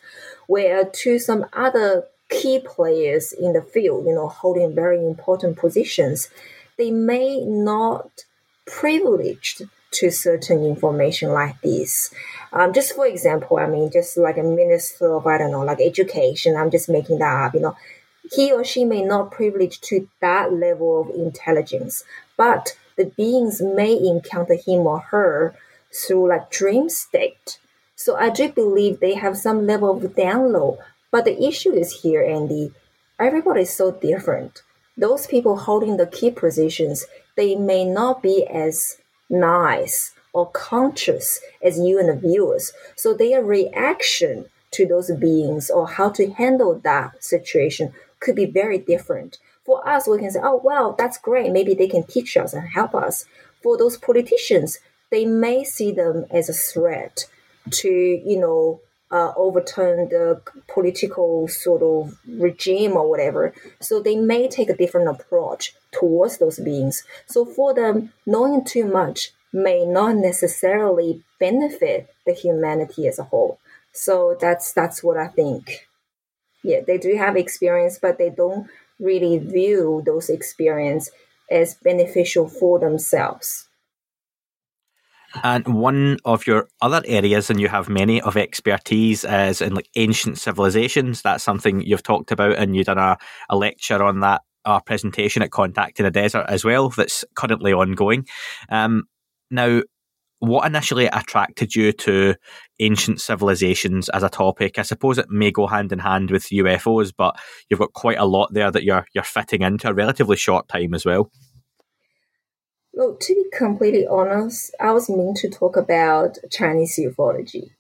Speaker 4: Where to some other key players in the field, you know, holding very important positions, they may not privileged to certain information like this. Um, just for example, I mean, just like a minister of, I don't know, like education, I'm just making that up, you know, he or she may not privilege to that level of intelligence, but the beings may encounter him or her through like dream state. So I do believe they have some level of download. But the issue is here, Andy, everybody is so different. Those people holding the key positions, they may not be as nice or conscious as you and the viewers. So their reaction to those beings or how to handle that situation could be very different. For us, we can say, oh, well, that's great. Maybe they can teach us and help us. For those politicians, they may see them as a threat to, you know, uh, overturn the political sort of regime or whatever. So they may take a different approach towards those beings. So for them, knowing too much may not necessarily benefit the humanity as a whole. So that's that's what I think. Yeah, they do have experience, but they don't really view those experience as beneficial for themselves.
Speaker 3: And one of your other areas, and you have many of expertise, is in like ancient civilizations. That's something you've talked about, and you've done a, a lecture on that, a presentation at Contact in the Desert as well. That's currently ongoing. Um, now, what initially attracted you to ancient civilizations as a topic? I suppose it may go hand in hand with UFOs, but you've got quite a lot there that you're you're fitting into a relatively short time as well.
Speaker 4: Well, to be completely honest, I was meant to talk about Chinese ufology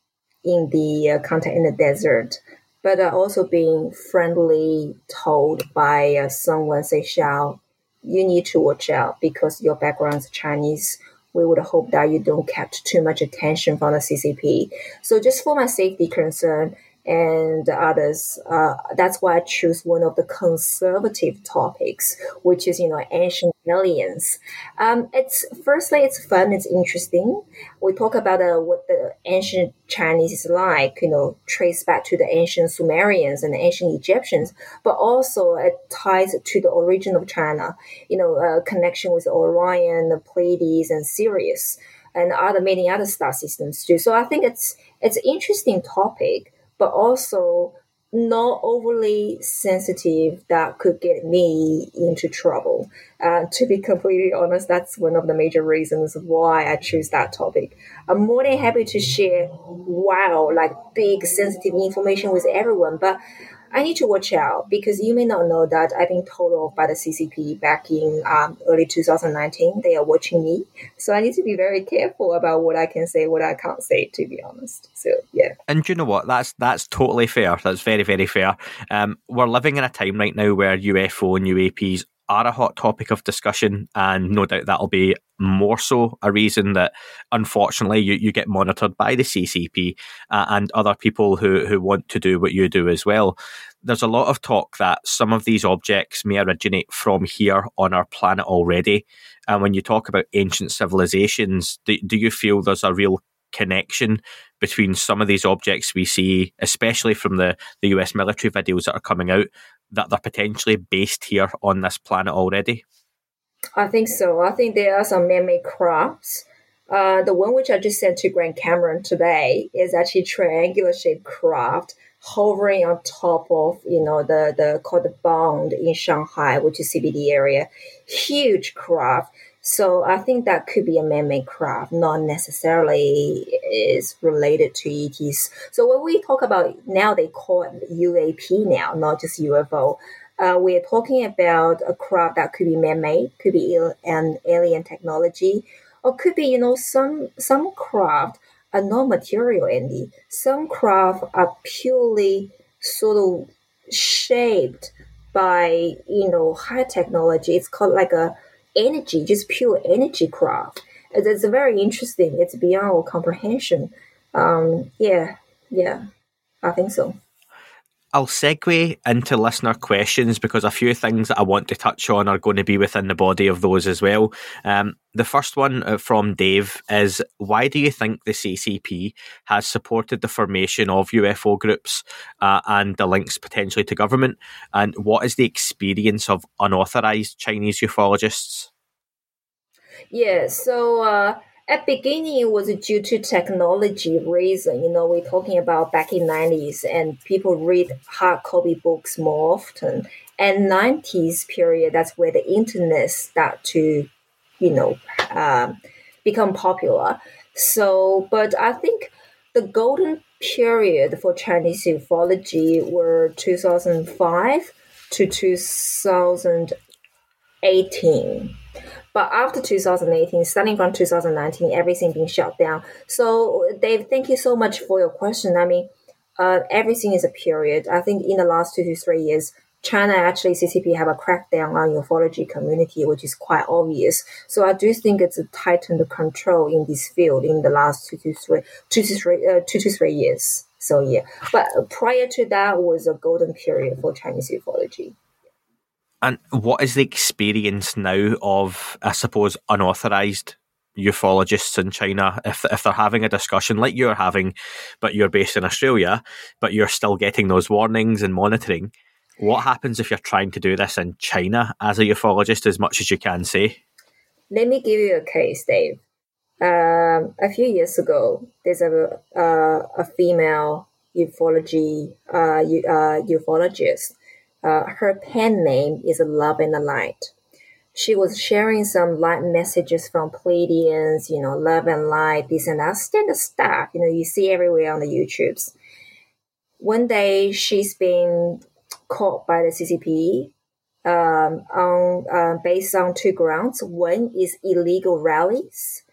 Speaker 4: in the uh, contact in the desert, but uh, also being friendly told by uh, someone say, "Shao, you need to watch out because your background is Chinese." We would hope that you don't catch too much attention from the CCP. So, just for my safety concern, and others. Uh, that's why I choose one of the conservative topics, which is you know ancient aliens. Um, it's firstly it's fun, it's interesting. We talk about uh, what the ancient Chinese is like, you know, trace back to the ancient Sumerians and the ancient Egyptians, but also it ties to the origin of China. You know, uh, connection with Orion, the Pleiades, and Sirius. And other many other star systems too. So I think it's it's an interesting topic but also not overly sensitive that could get me into trouble. Uh, to be completely honest, that's one of the major reasons why I choose that topic. I'm more than happy to share, wow, like big sensitive information with everyone, but I need to watch out because you may not know that I've been told off by the CCP back in um, early 2019. They are watching me. So I need to be very careful about what I can say, what I can't say, to be honest. So, yeah.
Speaker 3: And you know what? That's that's totally fair. That's very, very fair. Um, we're living in a time right now where UFO and UAPs are a hot topic of discussion, and no doubt that'll be more so a reason that unfortunately you, you get monitored by the CCP uh, and other people who, who want to do what you do as well. There's a lot of talk that some of these objects may originate from here on our planet already. And when you talk about ancient civilizations, do, do you feel there's a real connection between some of these objects we see, especially from the, the US military videos that are coming out, that they're potentially based here on this planet already?
Speaker 4: I think so. I think there are some man-made crafts. Uh, the one which I just sent to Grant Cameron today is actually triangular shaped craft hovering on top of you know the the called the Bund in Shanghai, which is CBD area. Huge craft. So I think that could be a man-made craft, not necessarily is related to ETs. So when we talk about now, they call it UAP now, not just UFO. Uh, we're talking about a craft that could be man-made, could be an alien technology, or could be you know some some craft are not material, Andy. Some craft are purely sort of shaped by you know high technology. It's called like a energy, just pure energy craft. It's, it's very interesting. It's beyond our comprehension. Um, yeah, yeah, I think so.
Speaker 3: I'll segue into listener questions because a few things that I want to touch on are going to be within the body of those as well. Um, the first one uh, from Dave is Why do you think the CCP has supported the formation of UFO groups uh, and the links potentially to government? And what is the experience of unauthorized Chinese ufologists?
Speaker 4: Yeah, so uh, at beginning it was due to technology reason. You know, we're talking about back in nineties, and people read hard copy books more often. And nineties period, that's where the internet start to, you know, um, become popular. So, but I think the golden period for Chinese ufology were 2005 to 2018 but after 2018, starting from 2019, everything being shut down. So, Dave, thank you so much for your question. I mean, uh, everything is a period. I think in the last two to three years, China actually CCP have a crackdown on ufology community, which is quite obvious. So I do think it's a tightened control in this field in the last two to three, two to three, uh, two to three years. So yeah, but prior to that was a golden period for Chinese ufology.
Speaker 3: And what is the experience now of, I suppose, unauthorized ufologists in China if if they're having a discussion like you're having, but you're based in Australia, but you're still getting those warnings and monitoring? What happens if you're trying to do this in China as a ufologist as much as you can say?
Speaker 4: Let me give you a case, Dave. Um, a few years ago, there's a uh, a female ufology uh, uh, ufologist uh, her pen name is Love and the Light. She was sharing some light messages from Pleiadians, you know, love and light, this and that, standard stuff, you know, you see everywhere on the YouTubes. One day she's been caught by the CCP um, on uh, based on two grounds. One is illegal rallies,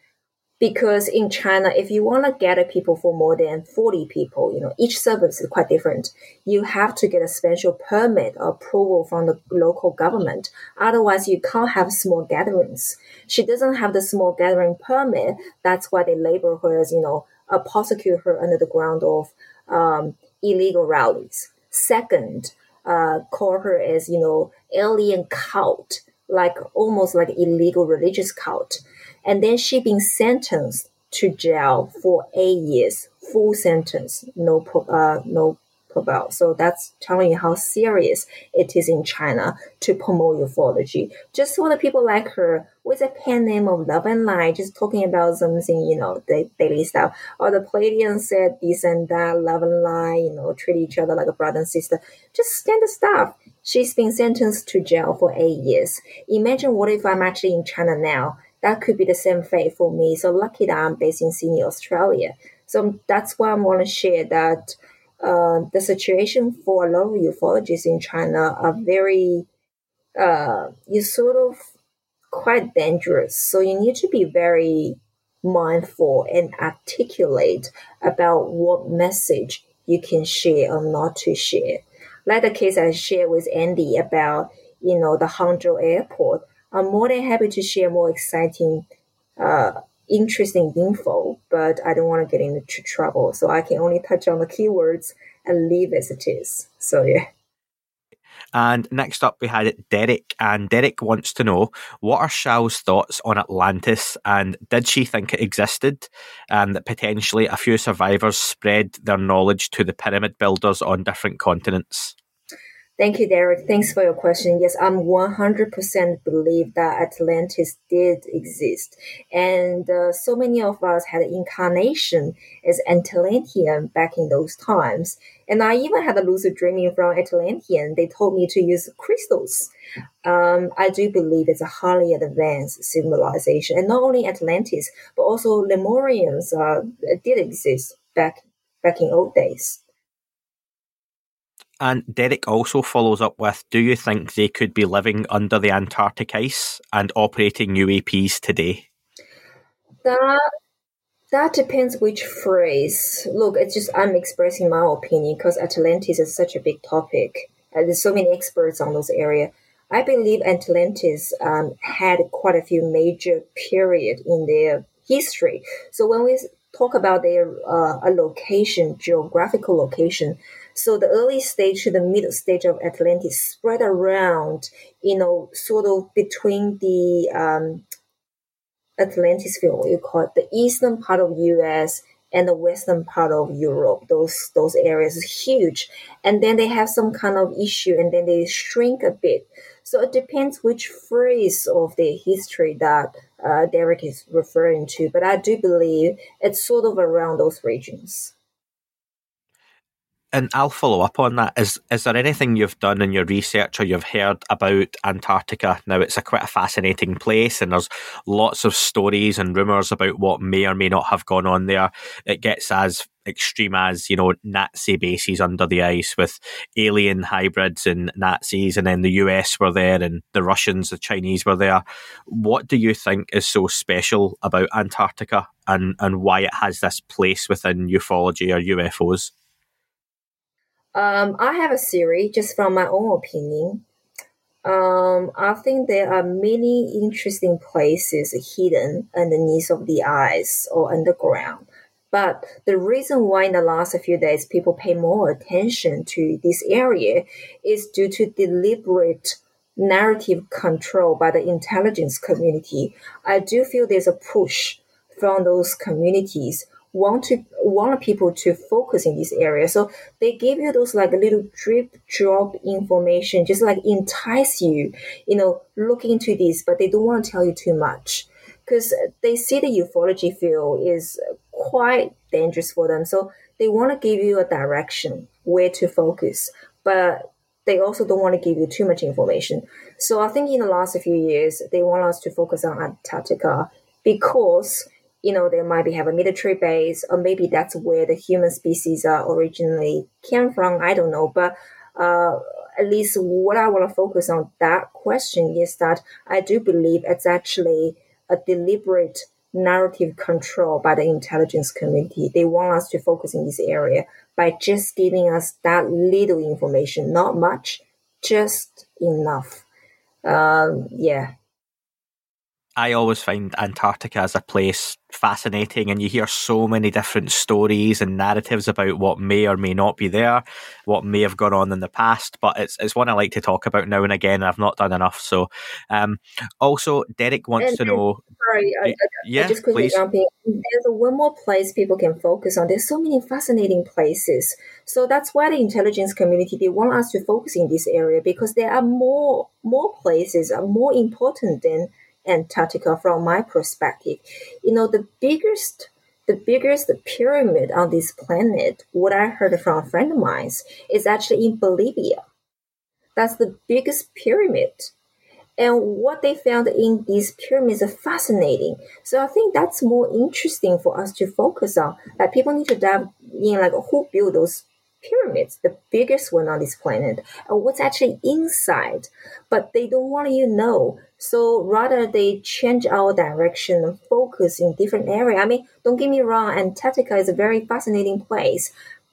Speaker 4: because in China, if you want to gather people for more than 40 people, you know, each service is quite different. You have to get a special permit or approval from the local government. Otherwise, you can't have small gatherings. She doesn't have the small gathering permit. That's why they label her as, you know, uh, prosecute her under the ground of um, illegal rallies. Second, uh, call her as, you know, alien cult, like almost like illegal religious cult and then she's been sentenced to jail for eight years, full sentence, no uh, no. So that's telling you how serious it is in China to promote ufology. Just for the people like her with a pen name of Love and Light, just talking about something, you know, the daily stuff. Or the Pleiadians said this and that, love and light, you know, treat each other like a brother and sister. Just standard stuff. She's been sentenced to jail for eight years. Imagine what if I'm actually in China now? That could be the same fate for me. So lucky that I'm based in Sydney, Australia. So that's why I want to share that uh, the situation for a lot of ufologists in China are very, uh, you sort of quite dangerous. So you need to be very mindful and articulate about what message you can share or not to share. Like the case I shared with Andy about, you know, the Hangzhou airport. I'm more than happy to share more exciting uh, interesting info, but I don't want to get into trouble. So I can only touch on the keywords and leave as it is. So yeah.
Speaker 3: And next up, we had Derek, and Derek wants to know what are Shao's thoughts on Atlantis, and did she think it existed, and that potentially a few survivors spread their knowledge to the pyramid builders on different continents?
Speaker 4: Thank you, Derek. Thanks for your question. Yes, I'm 100% believe that Atlantis did exist. And uh, so many of us had incarnation as Atlantean back in those times. And I even had a lucid dreaming from Atlantean. They told me to use crystals. Um, I do believe it's a highly advanced civilization. And not only Atlantis, but also Lemurians uh, did exist back, back in old days.
Speaker 3: And Derek also follows up with Do you think they could be living under the Antarctic ice and operating UAPs today?
Speaker 4: That that depends which phrase. Look, it's just I'm expressing my opinion because Atlantis is such a big topic. And there's so many experts on those area. I believe Atlantis um, had quite a few major period in their history. So when we talk about their uh, a location, geographical location, so the early stage to the middle stage of Atlantis spread around, you know, sort of between the um, Atlantis field, what you call it, the eastern part of US and the western part of Europe. Those those areas is huge, and then they have some kind of issue, and then they shrink a bit. So it depends which phrase of the history that uh, Derek is referring to, but I do believe it's sort of around those regions
Speaker 3: and I'll follow up on that. Is is there anything you've done in your research or you've heard about Antarctica? Now it's a quite a fascinating place, and there's lots of stories and rumours about what may or may not have gone on there. It gets as extreme as you know Nazi bases under the ice with alien hybrids and Nazis, and then the US were there, and the Russians, the Chinese were there. What do you think is so special about Antarctica, and and why it has this place within ufology or UFOs?
Speaker 4: Um, I have a theory just from my own opinion. Um, I think there are many interesting places hidden underneath of the ice or underground. But the reason why in the last few days people pay more attention to this area is due to deliberate narrative control by the intelligence community. I do feel there's a push from those communities want to want people to focus in this area. So they give you those like a little drip drop information, just like entice you, you know, look into this, but they don't want to tell you too much because they see the ufology field is quite dangerous for them. So they want to give you a direction where to focus, but they also don't want to give you too much information. So I think in the last few years, they want us to focus on Antarctica because you know, they might be have a military base, or maybe that's where the human species are originally came from. I don't know, but uh, at least what I want to focus on that question is that I do believe it's actually a deliberate narrative control by the intelligence community. They want us to focus in this area by just giving us that little information, not much, just enough. Um, yeah,
Speaker 3: I always find Antarctica as a place fascinating, and you hear so many different stories and narratives about what may or may not be there, what may have gone on in the past. But it's it's one I like to talk about now and again. And I've not done enough. So, um, also Derek wants
Speaker 4: And-
Speaker 3: to know.
Speaker 4: Sorry, I, I,
Speaker 3: Yeah,
Speaker 4: I just quickly
Speaker 3: please.
Speaker 4: jump. There's one more place people can focus on. There's so many fascinating places. So that's why the intelligence community they want us to focus in this area because there are more more places are more important than Antarctica from my perspective. You know, the biggest the biggest pyramid on this planet, what I heard from a friend of mine, is actually in Bolivia. That's the biggest pyramid. And what they found in these pyramids are fascinating. So I think that's more interesting for us to focus on. Like people need to dive in, like who built those pyramids, the biggest one on this planet, and what's actually inside. But they don't want you to know. So rather they change our direction and focus in different area. I mean, don't get me wrong, Antarctica is a very fascinating place,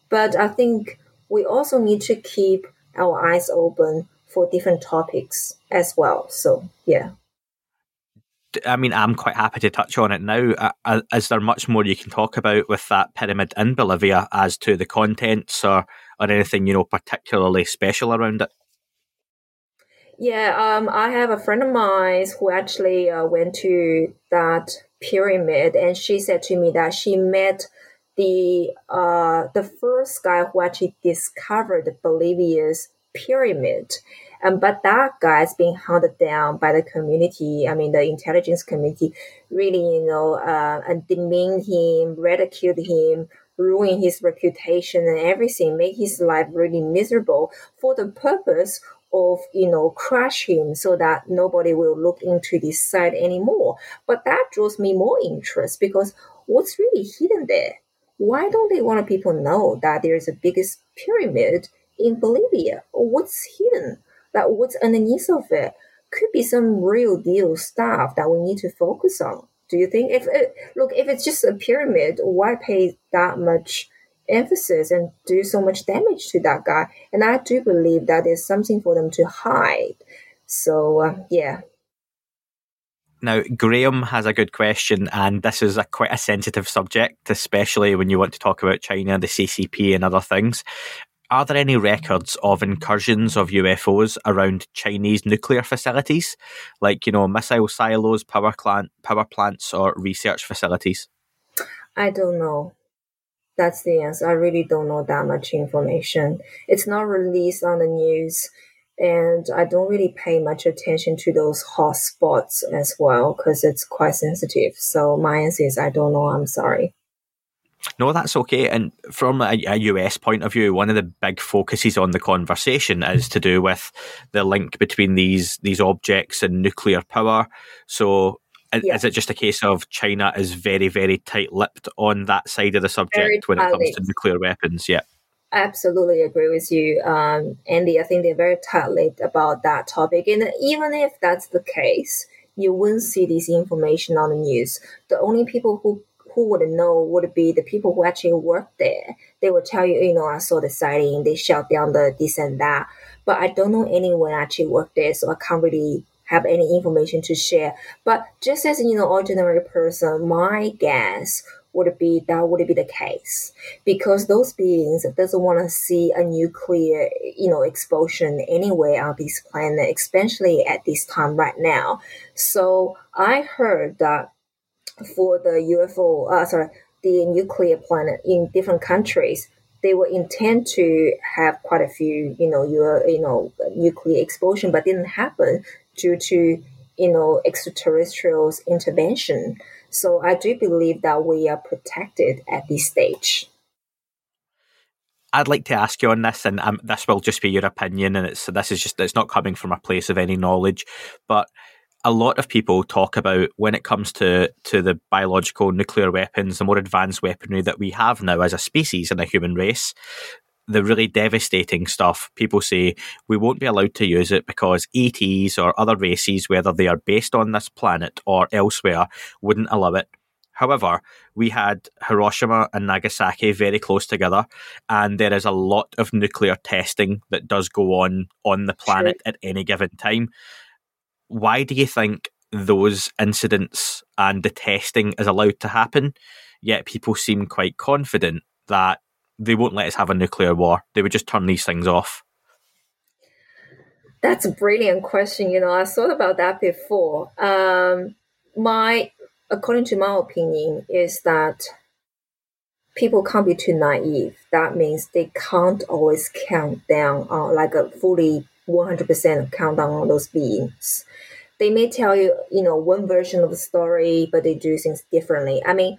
Speaker 4: but I think we also need to keep our eyes open for different topics as well. So yeah.
Speaker 3: I mean, I'm quite happy to touch on it now. Uh, uh, Is there much more you can talk about with that pyramid in Bolivia as to the contents or, or anything, you know, particularly special around it?
Speaker 4: Yeah, um, I have a friend of mine who actually uh, went to that pyramid, and she said to me that she met the uh, the first guy who actually discovered Bolivia's pyramid. Um, but that guy is being hunted down by the community. I mean, the intelligence community really, you know, uh, and demeaned him, ridiculed him, ruin his reputation and everything, make his life really miserable for the purpose of, you know, crush him so that nobody will look into this site anymore. But that draws me more interest because what's really hidden there? Why don't they want people know that there is a biggest pyramid in Bolivia? What's hidden? Like what's underneath of it? Could be some real deal stuff that we need to focus on. Do you think? If it, look, if it's just a pyramid, why pay that much emphasis and do so much damage to that guy? And I do believe that there's something for them to hide. So uh, yeah,
Speaker 3: Now, Graham has a good question, and this is a quite a sensitive subject, especially when you want to talk about China, the CCP, and other things. Are there any records of incursions of UFOs around Chinese nuclear facilities, like you know missile silos, power plant, power plants, or research facilities?
Speaker 4: I don't know. That's the answer. I really don't know that much information. It's not released on the news, and I don't really pay much attention to those hot spots as well because it's quite sensitive. So my answer is I don't know. I'm sorry.
Speaker 3: No, that's okay. And from a, a US point of view, one of the big focuses on the conversation is to do with the link between these these objects and nuclear power. So.
Speaker 4: Yeah.
Speaker 3: Is it just a case of China is very, very tight-lipped on that side of the subject
Speaker 4: Very
Speaker 3: when it comes to nuclear weapons? Yeah.
Speaker 4: I absolutely agree with you, um, Andy. I think they're very tight-lipped about that topic, and even if that's the case, you wouldn't see this information on the news. The only people who who would know would be the people who actually work there. They will tell you, you know, I saw the sighting, they shut down the this and that. But I don't know anyone actually worked there, so I can't really have any information to share. But just as you know, ordinary person, my guess would be that would be the case because those beings doesn't want to see a nuclear you know explosion anywhere on this planet especially at this time right now so i heard that for the ufo uh, sorry the nuclear planet in different countries they will intend to have quite a few you know your you know nuclear explosion but didn't happen due to you know extraterrestrials intervention so I do believe that we are protected at this stage.
Speaker 3: I'd like to ask you on this, and um, this will just be your opinion, and it's this is just it's not coming from a place of any knowledge, but a lot of people talk about when it comes to to the biological nuclear weapons, the more advanced weaponry that we have now as a species and a human race. The really devastating stuff, people say we won't be allowed to use it because ETs or other races, whether they are based on this planet or elsewhere, wouldn't allow it. However, we had Hiroshima and Nagasaki very close together, and there is a lot of nuclear testing that does go on on the planet at any given time. Why do you think those incidents and the testing is allowed to happen, yet people seem quite confident that they won't let us have a nuclear war. They would just turn these things off.
Speaker 4: That's a brilliant question. You know, I thought about that before. Um, my, according to my opinion, is that people can't be too naive. That means they can't always count down on like a fully 100% countdown on those beings. They may tell you, you know, one version of the story, but they do things differently. I mean,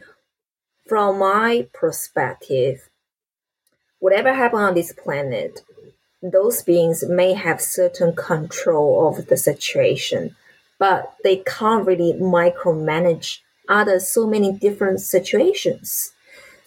Speaker 4: from my perspective, whatever happened on this planet, those beings may have certain control of the situation, but they can't really micromanage other so many different situations.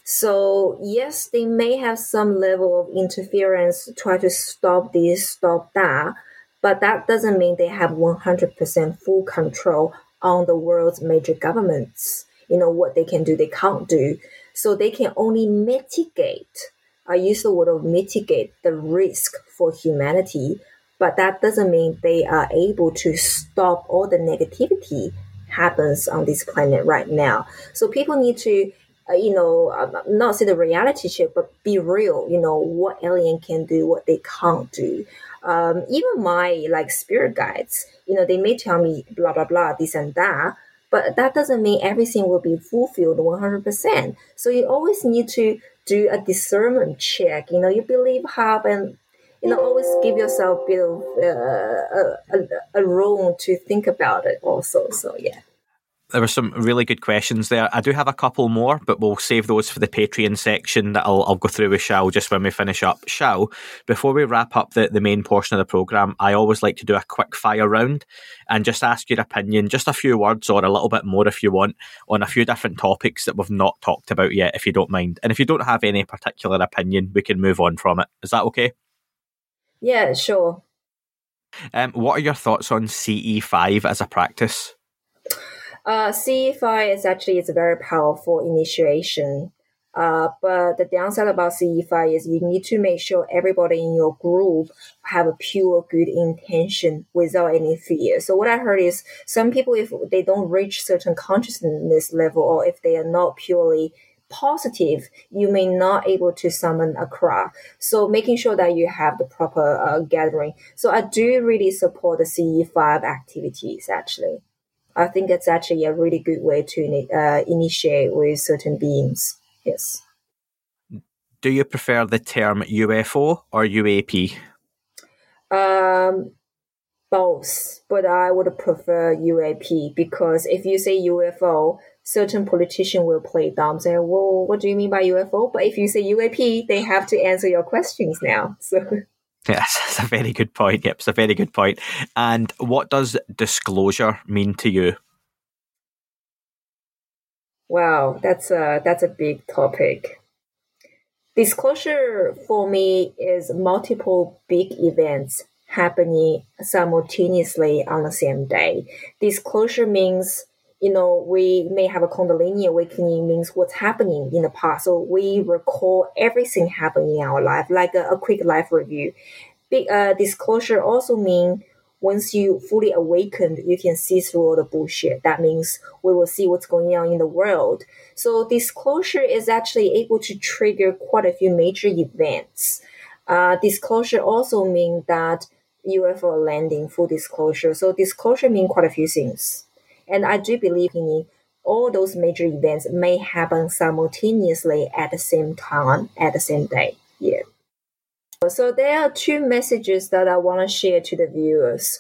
Speaker 4: So yes, they may have some level of interference, try to stop this, stop that, but that doesn't mean they have 100% full control on the world's major governments. You know, what they can do, they can't do. So they can only mitigate I use the word mitigate the risk for humanity, but that doesn't mean they are able to stop all the negativity happens on this planet right now. So people need to, uh, you know, uh, not see the reality check, but be real. You know what alien can do, what they can't do. Um, even my like spirit guides, you know, they may tell me blah blah blah this and that, but that doesn't mean everything will be fulfilled 100%. So you always need to do a discernment check. You know, you believe half and you know always give yourself a bit of uh, a, a room to think about it also. So yeah
Speaker 3: there were some really good questions there. I do have a couple more, but we'll save those for the Patreon section that I'll, I'll go through with Shao just when we finish up. Shao, before we wrap up the, the main portion of the programme, I always like to do a quick fire round and just ask your opinion, just a few words or a little bit more if you want, on a few different topics that we've not talked about yet, if you don't mind. And if you don't have any particular opinion, we can move on from it. Is that okay?
Speaker 4: Yeah, sure.
Speaker 3: Um, what are your thoughts on CE5 as a practice?
Speaker 4: Uh, CE5 is actually it's a very powerful initiation. Uh, but the downside about CE5 is you need to make sure everybody in your group have a pure good intention without any fear. So what I heard is some people, if they don't reach certain consciousness level or if they are not purely positive, you may not able to summon a crowd. So making sure that you have the proper uh, gathering. So I do really support the CE5 activities actually. I think it's actually a really good way to uh, initiate with certain beings. Yes.
Speaker 3: Do you prefer the term UFO or UAP?
Speaker 4: Um, both, but I would prefer UAP because if you say UFO, certain politician will play dumb, say, "Well, what do you mean by UFO?" But if you say UAP, they have to answer your questions now. So.
Speaker 3: Yes, that's a very good point. Yep, it's a very good point. And what does disclosure mean to you?
Speaker 4: Wow, that's a that's a big topic. Disclosure for me is multiple big events happening simultaneously on the same day. Disclosure means you know, we may have a Kundalini awakening means what's happening in the past. So we recall everything happening in our life, like a, a quick life review. Big uh, disclosure also mean once you fully awakened, you can see through all the bullshit. That means we will see what's going on in the world. So disclosure is actually able to trigger quite a few major events. Uh, disclosure also mean that UFO landing, full disclosure. So disclosure mean quite a few things. And I do believe in all those major events may happen simultaneously at the same time, at the same day. Yeah. So there are two messages that I want to share to the viewers.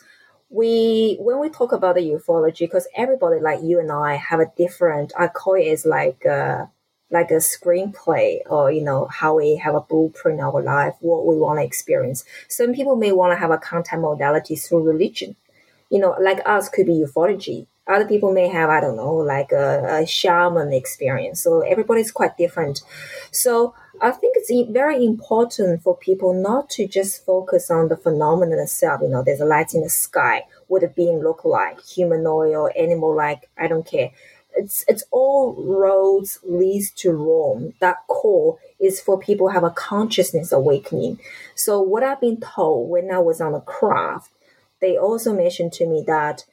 Speaker 4: We when we talk about the ufology, because everybody like you and I have a different. I call it as like a, like a screenplay, or you know how we have a blueprint of our life, what we want to experience. Some people may want to have a contact modality through religion. You know, like us could be ufology other people may have, I don't know, like a, a shaman experience. So everybody's quite different. So I think it's very important for people not to just focus on the phenomenon itself. You know, there's a light in the sky. What a being look like, humanoid or animal like, I don't care. It's it's all roads leads to Rome. That core is for people have a consciousness awakening. So what I've been told when I was on the craft, they also mentioned to me that,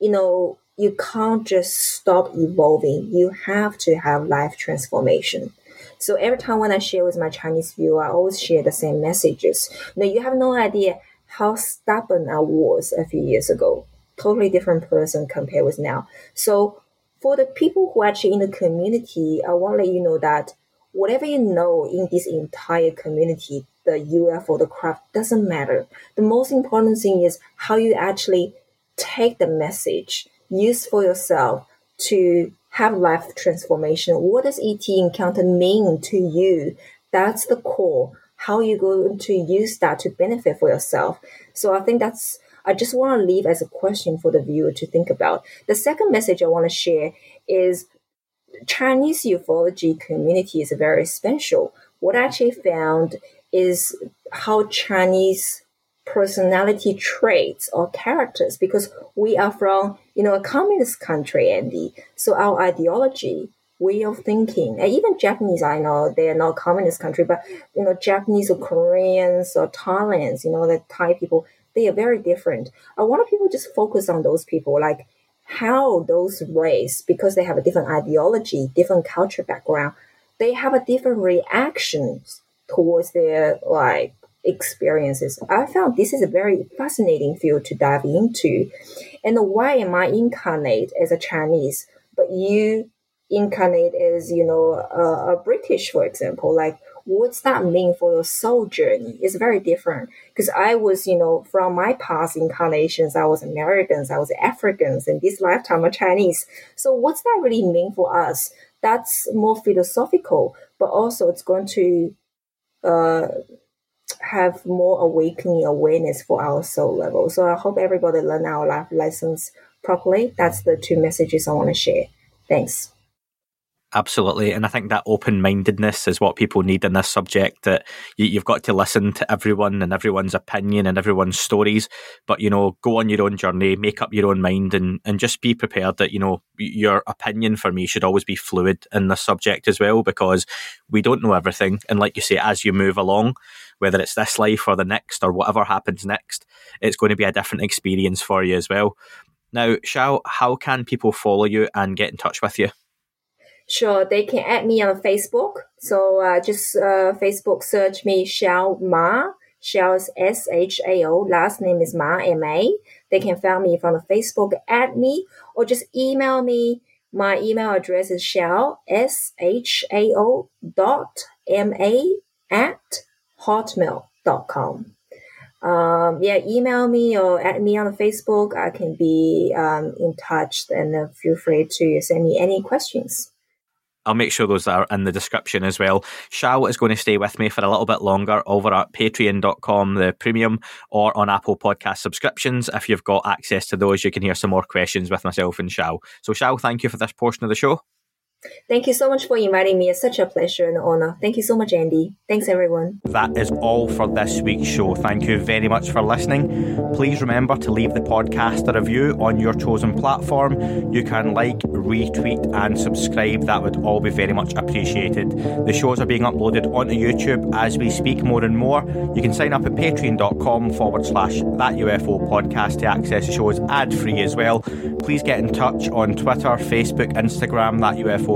Speaker 4: you know, you can't just stop evolving. You have to have life transformation. So every time when I share with my Chinese viewer, I always share the same messages. Now you have no idea how stubborn I was a few years ago. Totally different person compared with now. So for the people who are actually in the community, I want to let you know that whatever you know in this entire community, the UFO, the craft, doesn't matter. The most important thing is how you actually take the message, use for yourself to have life transformation. What does ET encounter mean to you? That's the core. How you going to use that to benefit for yourself. So I think that's I just want to leave as a question for the viewer to think about. The second message I want to share is Chinese ufology community is very special. What I actually found is how Chinese personality traits or characters because we are from you know a communist country andy. So our ideology way of thinking and even japanese i know they are not communist country but you know japanese or koreans or thailands you know the thai people they are very different. I want people just focus on those people like how those race because they have a different ideology different culture background they have a different reactions towards their like experiences. I found this is a very fascinating field to dive into. And why am I incarnate as a Chinese, but you incarnate as, you know, a, a British, for example? Like, what's that mean for your soul journey? It's very different because I was, you know, from my past incarnations, I was Americans, I was Africans, and this lifetime I'm Chinese. So what's that really mean for us? That's more philosophical, but also it's going to uh, have more awakening awareness for our soul level. So I hope everybody learn our life lessons properly. That's the two messages I want to share. Thanks.
Speaker 3: Absolutely. And I think that open mindedness is what people need in this subject that you, have got to listen to everyone and everyone's opinion and everyone's stories. But, you know, go on your own journey, make up your own mind and, and just be prepared that, you know, your opinion for me should always be fluid in this subject as well, because we don't know everything. And like you say, as you move along, whether it's this life or the next or whatever happens next, it's going to be a different experience for you as well. Now, Shao, how can people follow you and get in touch with you?
Speaker 4: Sure, they can add me on Facebook. So uh, just uh, Facebook search me Shao Ma. Shao is S H A O. Last name is Ma M A. They can find me from the Facebook, add me, or just email me. My email address is Shao S H A O dot M A at hotmail.com. Um, yeah, email me or add me on Facebook. I can be um, in touch and uh, feel free to send me any questions.
Speaker 3: I'll make sure those are in the description as well. Shao is going to stay with me for a little bit longer over at patreon.com, the premium, or on Apple Podcast subscriptions. If you've got access to those, you can hear some more questions with myself and Shao. So, Shao, thank you for this portion of the show.
Speaker 4: Thank you so much for inviting me. It's such a pleasure and honor. Thank you so much, Andy. Thanks, everyone.
Speaker 3: That is all for this week's show. Thank you very much for listening. Please remember to leave the podcast a review on your chosen platform. You can like, retweet, and subscribe. That would all be very much appreciated. The shows are being uploaded onto YouTube as we speak more and more. You can sign up at patreon.com forward slash that UFO podcast to access the shows ad free as well. Please get in touch on Twitter, Facebook, Instagram, that UFO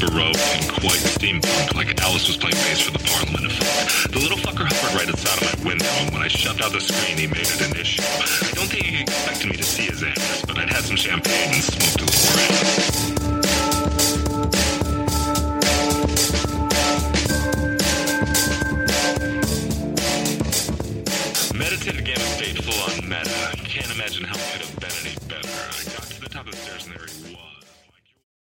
Speaker 5: baroque and quite steampunk, like Alice was playing bass for the Parliament of Folk. The little fucker hovered right outside of my window, and when I shoved out the screen, he made it an issue. I don't think he expected me to see his ass, but I'd had some champagne and smoked a little Meditative game of Fateful